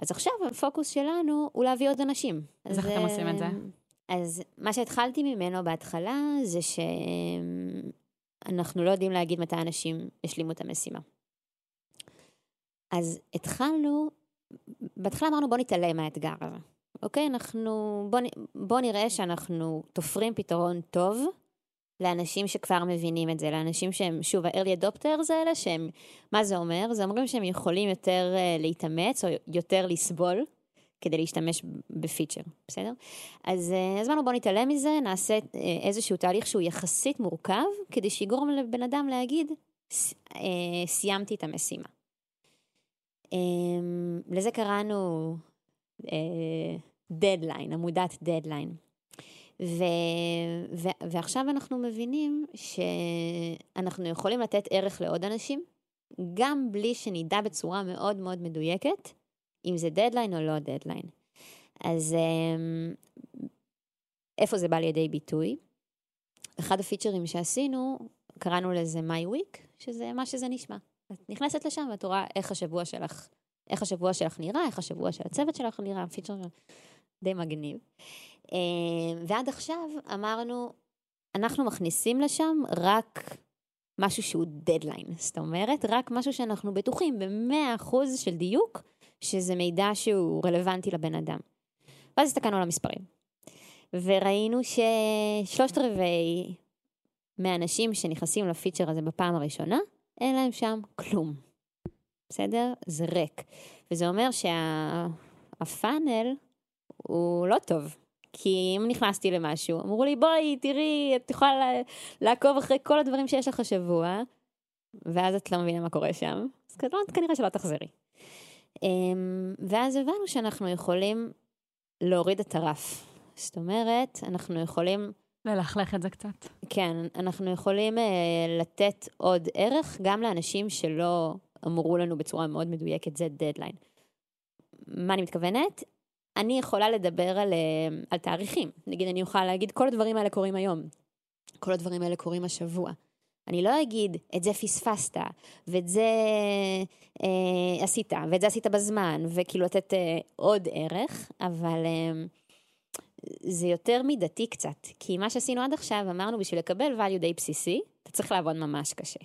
אז עכשיו הפוקוס שלנו הוא להביא עוד אנשים. אז איך אתם עושים את זה? אז מה שהתחלתי ממנו בהתחלה זה שאנחנו לא יודעים להגיד מתי אנשים ישלימו את המשימה. אז התחלנו, בהתחלה אמרנו בוא נתעלם מהאתגר הזה, אוקיי? אנחנו, בוא, בוא נראה שאנחנו תופרים פתרון טוב לאנשים שכבר מבינים את זה, לאנשים שהם, שוב, ה-early adopters האלה, שהם, מה זה אומר? זה אומרים שהם יכולים יותר uh, להתאמץ או יותר לסבול כדי להשתמש ב feature, בסדר? אז uh, אז אמרנו בוא נתעלם מזה, נעשה uh, איזשהו תהליך שהוא יחסית מורכב, כדי שיגרום לבן אדם להגיד, uh, סיימתי את המשימה. Um, לזה קראנו דדליין, עמודת דדליין. ו, ו, ועכשיו אנחנו מבינים שאנחנו יכולים לתת ערך לעוד אנשים, גם בלי שנדע בצורה מאוד מאוד מדויקת אם זה דדליין או לא דדליין. אז אמ, איפה זה בא לידי ביטוי? אחד ה features שעשינו, קראנו לזה My Week, שזה מה שזה נשמע. את נכנסת לשם ואת רואה איך השבוע שלך, איך השבוע שלך נראה, איך השבוע של הצוות שלך נראה, feature די מגניב. ועד עכשיו אמרנו, אנחנו מכניסים לשם רק משהו שהוא דדליין, זאת אומרת, רק משהו שאנחנו בטוחים ב-100% של דיוק, שזה מידע שהוא רלוונטי לבן אדם. ואז הסתכלנו על המספרים, וראינו ששלושת רבעי מהאנשים שנכנסים לפיצ'ר הזה בפעם הראשונה, אין להם שם כלום. בסדר? זה ריק. וזה אומר שהפאנל שה... הוא לא טוב. כי אם נכנסתי למשהו, אמרו לי, בואי, תראי, את יכולה לעקוב אחרי כל הדברים שיש לך השבוע, ואז את לא מבינה מה קורה שם, אז כנראה שלא תחזרי. אמ, ואז הבנו שאנחנו יכולים להוריד את הרף. זאת אומרת, אנחנו יכולים... ללכלך את זה קצת. כן, אנחנו יכולים uh, לתת עוד ערך גם לאנשים שלא אמרו לנו בצורה מאוד מדויקת, זה דדליין. מה אני מתכוונת? אני יכולה לדבר על, על תאריכים. נגיד, אני אוכל להגיד, כל הדברים האלה קורים היום. כל הדברים האלה קורים השבוע. אני לא אגיד, את זה פספסת, ואת זה אה, עשית, ואת זה עשית בזמן, וכאילו לתת אה, עוד ערך, אבל אה, זה יותר מידתי קצת. כי מה שעשינו עד עכשיו, אמרנו, בשביל לקבל value די בסיסי, אתה צריך לעבוד ממש קשה.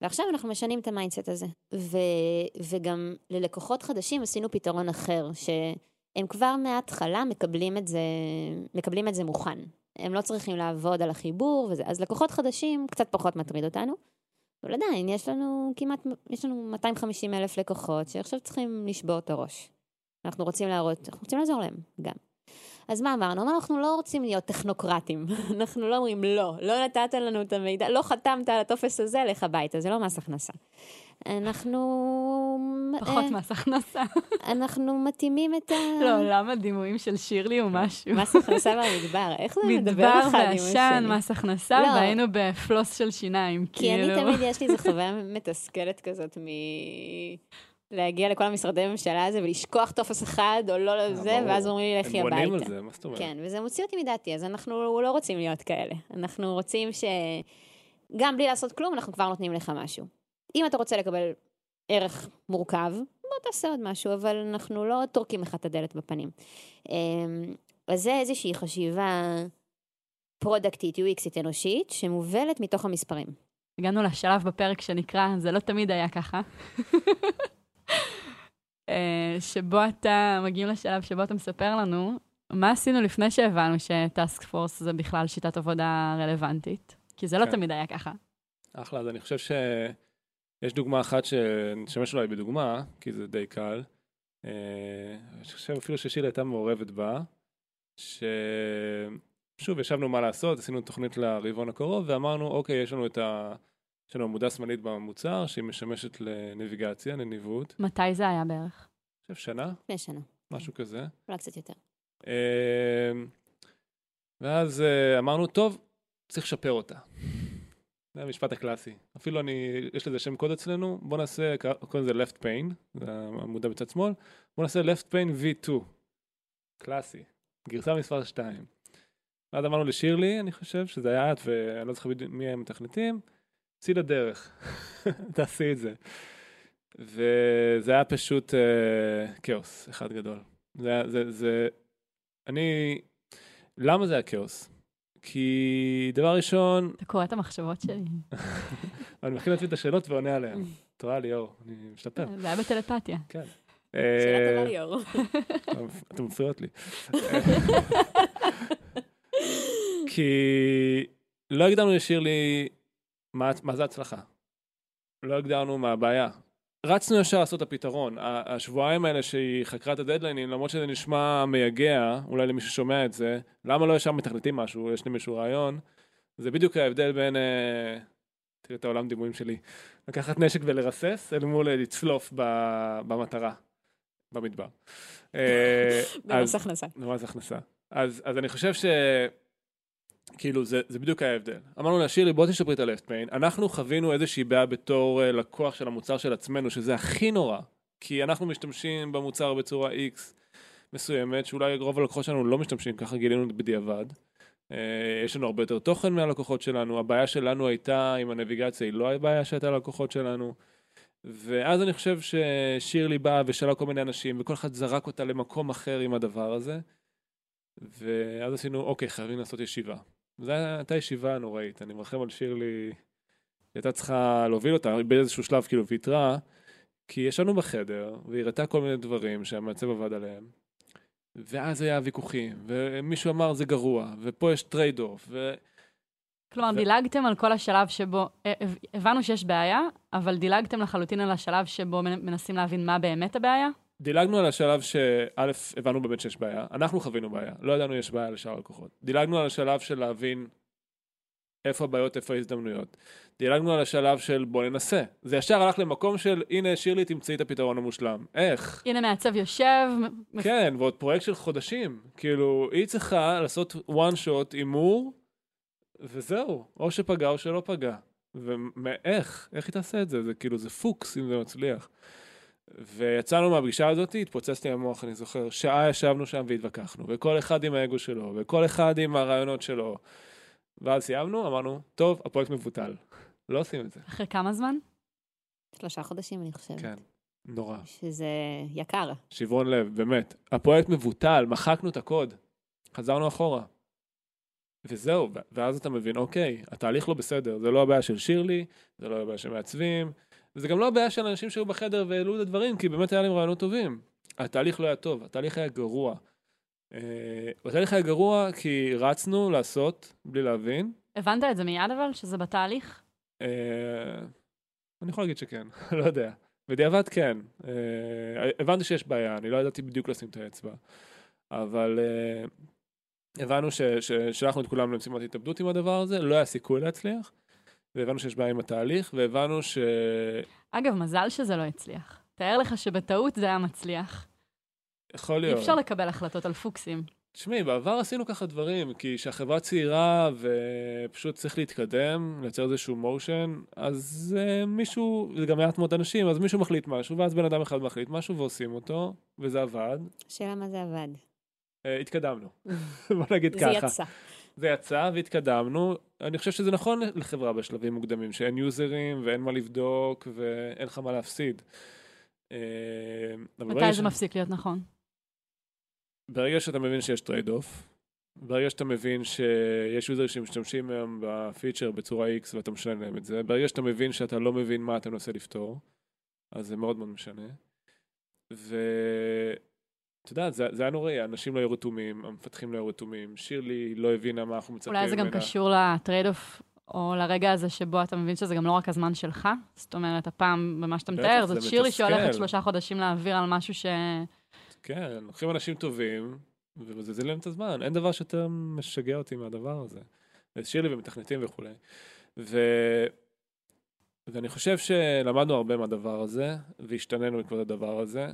ועכשיו אנחנו משנים את ה mindset הזה. ו, וגם ללקוחות חדשים עשינו פתרון אחר, ש... הם כבר מההתחלה מקבלים את זה, מקבלים את זה מוכן. הם לא צריכים לעבוד על החיבור וזה, אז לקוחות חדשים קצת פחות מטריד אותנו. אבל עדיין, יש לנו כמעט, יש לנו 250 אלף לקוחות שעכשיו צריכים לשבור את הראש. אנחנו רוצים להראות, אנחנו רוצים לעזור להם גם. אז מה אמרנו? אמרנו, אנחנו לא רוצים להיות טכנוקרטים. אנחנו לא אומרים לא, לא נתת לנו את המידע, לא חתמת על הטופס הזה, לך הביתה, זה לא מס הכנסה. אנחנו... פחות אה, מס הכנסה. אנחנו מתאימים את ה... לא, למה דימויים של שירלי או משהו? מס הכנסה במדבר, איך זה מדבר אחד עם השני? מדבר ועשן, מס הכנסה, לא. והיינו בפלוס של שיניים, כי כאילו. כי אני תמיד, יש לי איזו חוויה מתסכלת כזאת מ... להגיע לכל המשרדי הממשלה הזה ולשכוח טופס אחד או לא לזה, ואז אומרים לי לכי הביתה. הם בונים על זה, מה זאת אומרת? כן, וזה מוציא אותי מדעתי, אז אנחנו לא רוצים להיות כאלה. אנחנו רוצים ש... גם בלי לעשות כלום, אנחנו כבר נותנים לך משהו. אם אתה רוצה לקבל ערך מורכב, בוא תעשה עוד משהו, אבל אנחנו לא טורקים לך את הדלת בפנים. אמ, אז זה איזושהי חשיבה פרודקטית, UXית אנושית, שמובלת מתוך המספרים. הגענו לשלב בפרק שנקרא, זה לא תמיד היה ככה. אה, שבו אתה, מגיעים לשלב שבו אתה מספר לנו, מה עשינו לפני שהבנו שטאסק פורס זה בכלל שיטת עבודה רלוונטית? כי זה לא כן. תמיד היה ככה. אחלה, אז אני חושב שיש דוגמה אחת שנשמש אולי בדוגמה, כי זה די קל. אה, אני חושב אפילו ששילה הייתה מעורבת בה, ששוב, ישבנו מה לעשות, עשינו תוכנית לרבעון הקרוב, ואמרנו, אוקיי, יש לנו את ה... יש לנו עמודה שמאלית במוצר, שהיא משמשת לנביגציה, לניווט. מתי זה היה בערך? אני חושב שנה, לפני שנה, משהו כזה. אולי קצת יותר. אה, ואז אה, אמרנו, טוב, צריך לשפר אותה. זה המשפט הקלאסי. אפילו אני, יש לזה שם קוד אצלנו, בוא נעשה, קוראים לזה left pane, זה העמודה בצד שמאל, בוא נעשה left pane v2. קלאסי. גרסה מספר 2. ואז אמרנו לשירלי, אני חושב, שזה היה את, ואני לא זוכר מי הם מתכנתים, צאי לדרך, תעשי את זה. וזה היה פשוט אה, כאוס אחד גדול. זה, זה, זה, אני, למה זה היה כאוס? כי דבר ראשון, אתה קורא את המחשבות שלי. אני מכין לעצמי את השאלות ועונה עליהן. תודה ליאור, אני משתפר. זה היה בטלפתיה. כן. שאלה אה, טובה ליאור. אתם מפריעות לי. כי לא הגדרנו לשירלי מה, מה זה הצלחה. לא הגדרנו מה הבעיה. רצנו ישר לעשות את הפתרון. השבועיים האלה שהיא חקרה את הדדליינים, למרות שזה נשמע מייגע, אולי למי ששומע את זה, למה לא ישר מתכנתים משהו, יש למישהו רעיון, זה בדיוק ההבדל בין, אה, תראה את העולם דימויים שלי, לקחת נשק ולרסס, אל מול אה, לצלוף ב- במטרה, במדבר. אה, במס הכנסה. במס הכנסה. אז אני חושב ש... כאילו, זה, זה בדיוק ההבדל. אמרנו לה, שירלי, בוא תשפרי את ה-left pain. אנחנו חווינו איזושהי בעיה בתור uh, לקוח של המוצר של עצמנו, שזה הכי נורא. כי אנחנו משתמשים במוצר בצורה X מסוימת, שאולי רוב הלקוחות שלנו לא משתמשים, ככה גילינו בדיעבד. Uh, יש לנו הרבה יותר תוכן מהלקוחות שלנו, הבעיה שלנו הייתה עם הנביגציה, היא לא הבעיה שהייתה ללקוחות שלנו. ואז אני חושב ששירלי באה ושאלה כל מיני אנשים, וכל אחד זרק אותה למקום אחר עם הדבר הזה. ואז עשינו, אוקיי, חייבים לעשות ישיבה. זו הייתה ישיבה נוראית, אני מרחם על שירלי, היא הייתה צריכה להוביל אותה, היא באיזשהו שלב כאילו ויתרה, כי ישנו בחדר, והיא הראתה כל מיני דברים שהמעצב עבד עליהם, ואז היה ויכוחים, ומישהו אמר זה גרוע, ופה יש trade off, ו... כלומר, ו- דילגתם על כל השלב שבו, הב- הבנו שיש בעיה, אבל דילגתם לחלוטין על השלב שבו מנ- מנסים להבין מה באמת הבעיה? דילגנו על השלב שא', הבנו באמת שיש בעיה, אנחנו חווינו בעיה, לא ידענו יש בעיה לשאר הלקוחות. דילגנו על השלב של להבין איפה הבעיות, איפה ההזדמנויות. דילגנו על השלב של בוא ננסה. זה ישר הלך למקום של הנה שירלי תמצאי את הפתרון המושלם. איך? הנה מעצב יושב, כן, ועוד פרויקט של חודשים. כאילו, היא צריכה לעשות one shot הימור, וזהו. או שפגע או שלא פגע. ואיך? איך היא תעשה את זה? זה כאילו, זה פוקס אם זה מצליח. ויצאנו מהפגישה הזאת, התפוצץ לי המוח, אני זוכר, שעה ישבנו שם והתווכחנו, וכל אחד עם האגו שלו, וכל אחד עם הרעיונות שלו. ואז סיימנו, אמרנו, טוב, הפרויקט מבוטל. לא עושים את זה. אחרי כמה זמן? שלושה חודשים, אני חושבת. כן, נורא. שזה יקר. שברון לב, באמת. הפרויקט מבוטל, מחקנו את הקוד, חזרנו אחורה. וזהו, ואז אתה מבין, אוקיי, התהליך לא בסדר, זה לא הבעיה של שירלי, זה לא הבעיה של מעצבים, וזה גם לא הבעיה של אנשים שהיו בחדר והעלו את הדברים, כי באמת היה להם רעיונות טובים. התהליך לא היה טוב, התהליך היה גרוע. אה, התהליך היה גרוע כי רצנו לעשות, בלי להבין. הבנת את זה מיד אבל, שזה בתהליך? אה, אני יכול להגיד שכן, לא יודע. בדיעבד כן. אה, הבנתי שיש בעיה, אני לא ידעתי בדיוק לשים את האצבע. אבל אה, הבנו ששלחנו את כולם למשימת התאבדות עם הדבר הזה, לא היה סיכוי להצליח. והבנו שיש בעיה עם התהליך, והבנו ש... אגב, מזל שזה לא הצליח. תאר לך שבטעות זה היה מצליח. יכול אי להיות. אפשר לקבל החלטות על פוקסים. תשמעי, בעבר עשינו ככה דברים, כי כשהחברה צעירה ופשוט צריך להתקדם, לייצר איזשהו מושן, אז uh, מישהו, זה גם מעט מאוד אנשים, אז מישהו מחליט משהו, ואז בן אדם אחד מחליט משהו ועושים אותו, וזה עבד. השאלה מה זה עבד. Uh, התקדמנו, בוא נגיד זה ככה. יצא. זה יצא והתקדמנו. אני חושב שזה נכון לחברה בשלבים מוקדמים, שאין יוזרים ואין מה לבדוק ואין לך מה להפסיד. אה, מתי ש- זה מפסיק להיות נכון? ברגע שאתה מבין שיש trade off, ברגע שאתה מבין שיש users שמשתמשים היום ב feature בצורה X ואתה משלם להם את זה, ברגע שאתה מבין שאתה לא מבין מה אתה מנסה לפתור, אז זה מאוד מאוד משנה. ואת יודעת, זה, זה היה נוראי, האנשים לא היו רתומים, המפתחים לא היו רתומים, שירלי לא הבינה מה אנחנו מצפים ממנה. אולי זה גם קשור ל trade off או לרגע הזה שבו אתה מבין שזה גם לא רק הזמן שלך, זאת אומרת, הפעם, במה שאתה מתאר, זאת שירלי. שהולכת שלושה חודשים להעביר על משהו ש... כן, לוקחים אנשים טובים ומזיזים להם את הזמן. אין דבר שיותר משגע אותי מהדבר הזה. שירלי ומתכנתים וכולי. ו... ואני חושב שלמדנו הרבה מהדבר הזה, והשתננו בעקבות הדבר הזה.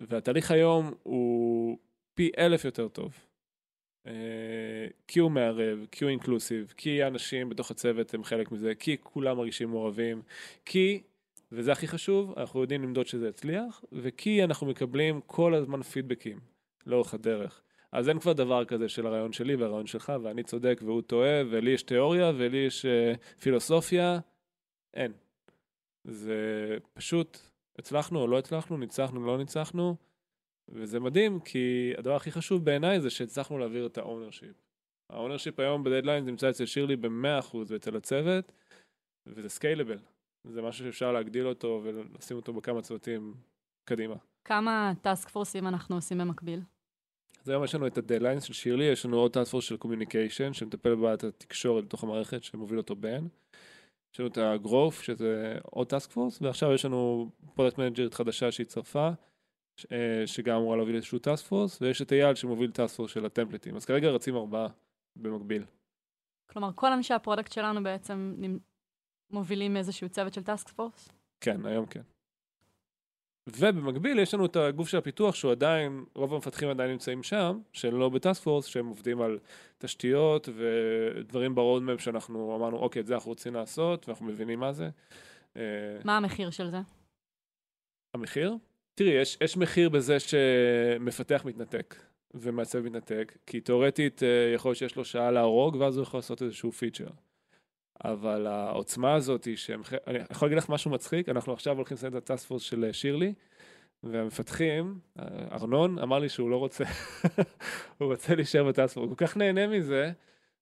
אה, והתהליך היום הוא פי אלף יותר טוב. אה, כי הוא מערב, כי הוא אינקלוסיב, כי האנשים בתוך הצוות הם חלק מזה, כי כולם מרגישים מעורבים, כי, וזה הכי חשוב, אנחנו יודעים למדוד שזה יצליח, וכי אנחנו מקבלים כל הזמן פידבקים לאורך הדרך. אז אין כבר דבר כזה של הרעיון שלי והרעיון שלך, ואני צודק והוא טועה, ולי יש תיאוריה ולי יש uh, פילוסופיה, אין. זה פשוט, הצלחנו או לא הצלחנו, ניצחנו או לא ניצחנו, וזה מדהים, כי הדבר הכי חשוב בעיניי זה שהצלחנו להעביר את ה ownership. ה ownership היום בדדליין נמצא אצל שירלי ב-100% ואצל הצוות, וזה scalable. זה משהו שאפשר להגדיל אותו ולשים אותו בכמה צוותים קדימה. כמה task force ים אנחנו עושים במקביל? אז היום יש לנו את הדדליין של שירלי, יש לנו עוד task force של communication, שמטפל בבעיית התקשורת בתוך המערכת, שמוביל אותו בן. יש לנו את ה growth, שזה עוד task force, ועכשיו יש לנו product manager ית חדשה שהצטרפה, אה, שגם אמורה להוביל איזשהו task force, ויש את אייל שמוביל task force של ה template ים. אז כרגע רצים ארבעה במקביל. כלומר, כל אנשי ה product שלנו בעצם מובילים איזשהו צוות של task force? כן, היום כן. ובמקביל יש לנו את הגוף של הפיתוח שהוא עדיין, רוב המפתחים עדיין נמצאים שם, שהם לא ב task force, שהם עובדים על תשתיות ודברים ב roadmap שאנחנו אמרנו, אוקיי, את זה אנחנו רוצים לעשות, ואנחנו מבינים מה זה. אה, מה המחיר של זה? המחיר? תראי, יש, יש מחיר בזה שמפתח מתנתק ומעצב מתנתק, כי תאורטית אה, יכול להיות שיש לו שעה להרוג, ואז הוא יכול לעשות איזשהו פיצ'ר. אבל העוצמה הזאת היא שהם... אני יכול להגיד לך משהו מצחיק, אנחנו עכשיו הולכים לסיים את הטאסק פורס של אה, שירלי, והמפתחים, אה, ארנון אמר לי שהוא לא רוצה, הוא רוצה להישאר בטאסק פורס, הוא כל כך נהנה מזה,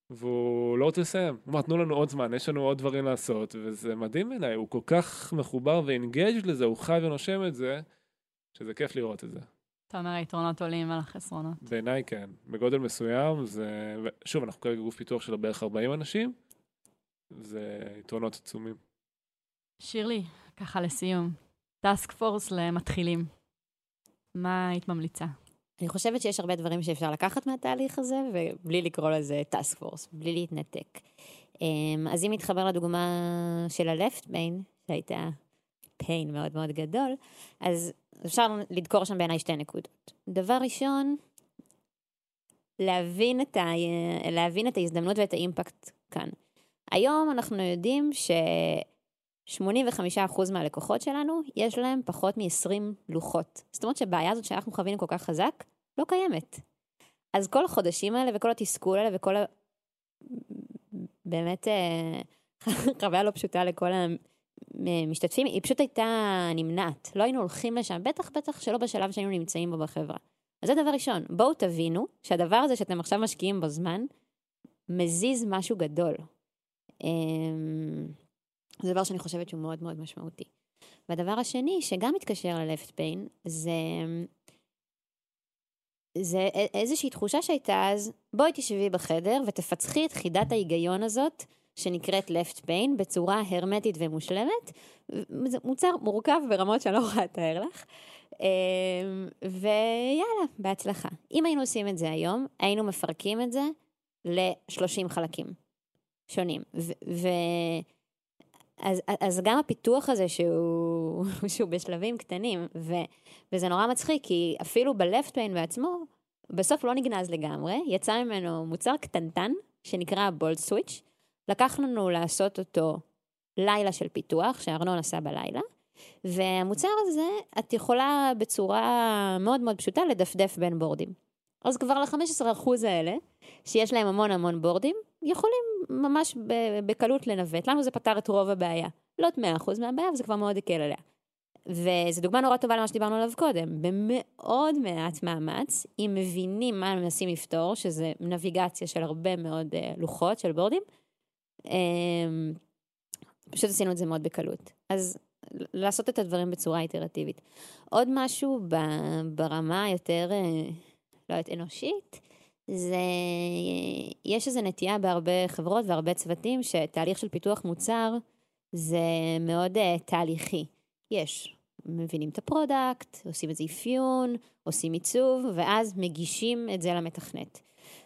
והוא לא רוצה לסיים. הוא אמר, תנו לנו עוד זמן, יש לנו עוד דברים לעשות, וזה מדהים בעיניי, הוא כל כך מחובר ואינגייג' לזה, הוא חי ונושם את זה, שזה כיף לראות את זה. אתה אומר, היתרונות עולים על החסרונות. בעיניי כן. בגודל מסוים זה... שוב, אנחנו כרגע גוף פיתוח של בערך 40 אנשים, זה יתרונות עצומים. שירלי, ככה לסיום, טאסק פורס למתחילים. מה היית ממליצה? אני חושבת שיש הרבה דברים שאפשר לקחת מהתהליך הזה, ובלי לקרוא לזה טאסק פורס, בלי להתנתק. אמ, אז אם נתחבר לדוגמה של ה-left main, שהייתה pain מאוד מאוד גדול, אז אפשר לדקור שם בעיניי שתי נקודות. דבר ראשון, להבין את, ה... להבין את ההזדמנות ואת האימפקט כאן. היום אנחנו יודעים ש-85% מהלקוחות שלנו, יש להם פחות מ-20 לוחות. זאת אומרת שהבעיה הזאת שאנחנו חווינו כל כך חזק, לא קיימת. אז כל החודשים האלה וכל התסכול האלה וכל ה... באמת אה, חוויה לא פשוטה לכל המשתתפים, היא פשוט הייתה נמנעת. לא היינו הולכים לשם, בטח בטח שלא בשלב שהיינו נמצאים בו בחברה. אז זה דבר ראשון, בואו תבינו שהדבר הזה שאתם עכשיו משקיעים בו זמן, מזיז משהו גדול. אמ, זה דבר שאני חושבת שהוא מאוד מאוד משמעותי. והדבר השני, שגם מתקשר ל-left pain, זה, זה איזושהי תחושה שהייתה אז, בואי תשבי בחדר ותפצחי את חידת ההיגיון הזאת, שנקראת left pain, בצורה הרמטית ומושלמת. זה מוצר מורכב ברמות שאני לא יכולה לתאר לך. אמ, ויאללה, בהצלחה. אם היינו עושים את זה היום, היינו מפרקים את זה ל-30 חלקים שונים. ו... אז, אז גם הפיתוח הזה שהוא, שהוא בשלבים קטנים, ו, וזה נורא מצחיק, כי אפילו ב-left pain בעצמו, בסוף לא נגנז לגמרי, יצא ממנו מוצר קטנטן, שנקרא בולד סוויץ', לקח לנו לעשות אותו לילה של פיתוח, שארנון עשה בלילה, והמוצר הזה, את יכולה בצורה מאוד מאוד פשוטה לדפדף בין בורדים. אז כבר ל-15% האלה, שיש להם המון המון בורדים, יכולים ממש בקלות לנווט. לנו זה פתר את רוב הבעיה. לא את 100% מהבעיה, אבל זה כבר מאוד הקל עליה. וזו דוגמה נורא טובה למה שדיברנו עליו קודם. במאוד מעט מאמץ, אם מבינים מה הם מנסים לפתור, שזה נביגציה של הרבה מאוד uh, לוחות של בורדים, um, פשוט עשינו את זה מאוד בקלות. אז לעשות את הדברים בצורה איטרטיבית. עוד משהו ברמה היותר, uh, לא יודעת, אנושית, זה, יש איזו נטייה בהרבה חברות והרבה צוותים שתהליך של פיתוח מוצר זה מאוד uh, תהליכי. יש, מבינים את ה product, עושים איזה אפיון, עושים עיצוב, ואז מגישים את זה למתכנת.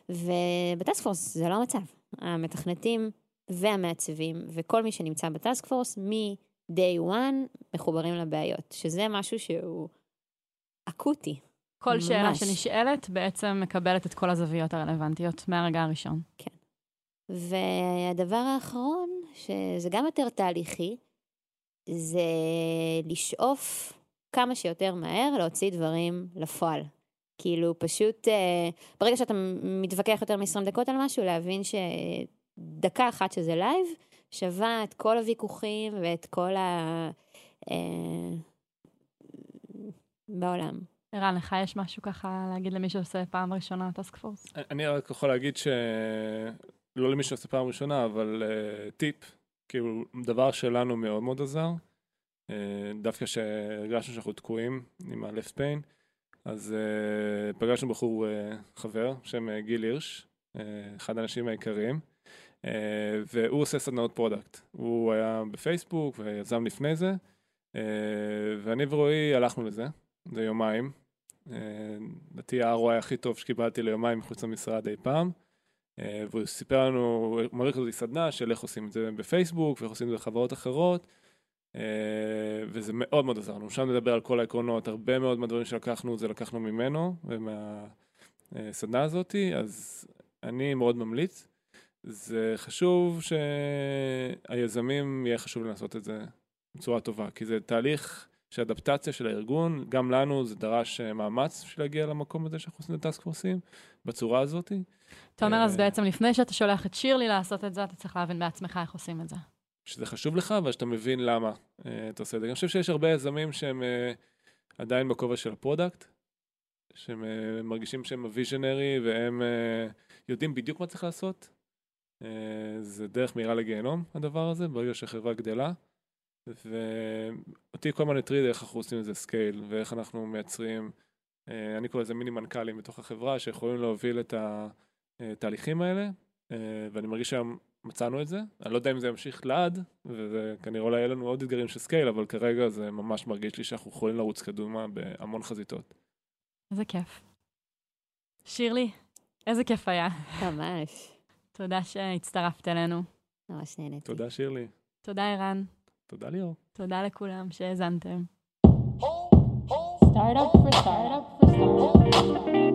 וב task force זה לא המצב. המתכנתים והמעצבים וכל מי שנמצא ב task force מ day one מחוברים לבעיות, שזה משהו שהוא אקוטי. כל ממש. שאלה שנשאלת בעצם מקבלת את כל הזוויות הרלוונטיות מהרגע הראשון. כן. והדבר האחרון, שזה גם יותר תהליכי, זה לשאוף כמה שיותר מהר להוציא דברים לפועל. כאילו פשוט, אה, ברגע שאתה מתווכח יותר מ-20 דקות על משהו, להבין שדקה אחת שזה live, שווה את כל הוויכוחים ואת כל ה... אה, בעולם. ערן, לך יש משהו ככה להגיד למי שעושה פעם ראשונה טסק פורס? אני רק יכול להגיד ש... לא למי שעושה פעם ראשונה, אבל uh, טיפ, כאילו, דבר שלנו מאוד מאוד עזר. Uh, דווקא שהרגשנו שאנחנו תקועים עם ה-left pain, אז uh, פגשנו בחור uh, חבר, בשם uh, גיל הירש, uh, אחד האנשים העיקריים, uh, והוא עושה סדנאות product. הוא היה בפייסבוק ויזם לפני זה, uh, ואני ורועי הלכנו לזה, זה יומיים. לדעתי ה-ROI הכי טוב שקיבלתי ליומיים מחוץ למשרד אי פעם. אה, והוא סיפר לנו, הוא העביר אותנו סדנה של איך עושים את זה בפייסבוק ואיך עושים את זה בחברות אחרות. אה, וזה מאוד מאוד עזר לנו, שם נדבר על כל העקרונות, הרבה מאוד מהדברים שלקחנו זה לקחנו ממנו ומהסדנה הזאתי, אז אני מאוד ממליץ. זה חשוב שהיזמים יהיה חשוב לעשות את זה בצורה טובה, כי זה תהליך ש adaptation של הארגון, גם לנו זה דרש אה, מאמץ בשביל להגיע למקום הזה שאנחנו עושים את ה task forces, בצורה הזאת. אתה אומר, אז אה, בעצם לפני שאתה שולח את שירלי לעשות את זה, אתה צריך להבין בעצמך איך עושים את זה. שזה חשוב לך, ושאתה מבין למה uh, אתה עושה את זה. אני חושב שיש הרבה יזמים שהם עדיין בכובע של ה product, שהם מרגישים שהם ה visionary, והם יודעים בדיוק מה צריך לעשות. זה דרך מהירה לגיהנום, הדבר הזה, ברגע שהחברה גדלה. ואותי כל הזמן הטריד איך אנחנו עושים את זה scale, ואיך אנחנו מייצרים, uh, אני קורא לזה מיני מנכ"לים בתוך החברה, שיכולים להוביל את התהליכים האלה, uh, ואני מרגיש שהיום מצאנו את זה. אני לא יודע אם זה ימשיך לעד, וזה כנראה אולי יהיה לנו עוד אתגרים של scale, אבל כרגע זה ממש מרגיש לי שאנחנו יכולים לרוץ קדימה בהמון חזיתות. איזה כיף. שירלי, איזה כיף היה. ממש. תודה שהצטרפת אלינו. ממש נהניתי. תודה שירלי. תודה ערן. תודה ליאור. תודה לכולם שהאזנתם. Startup for startup for startup.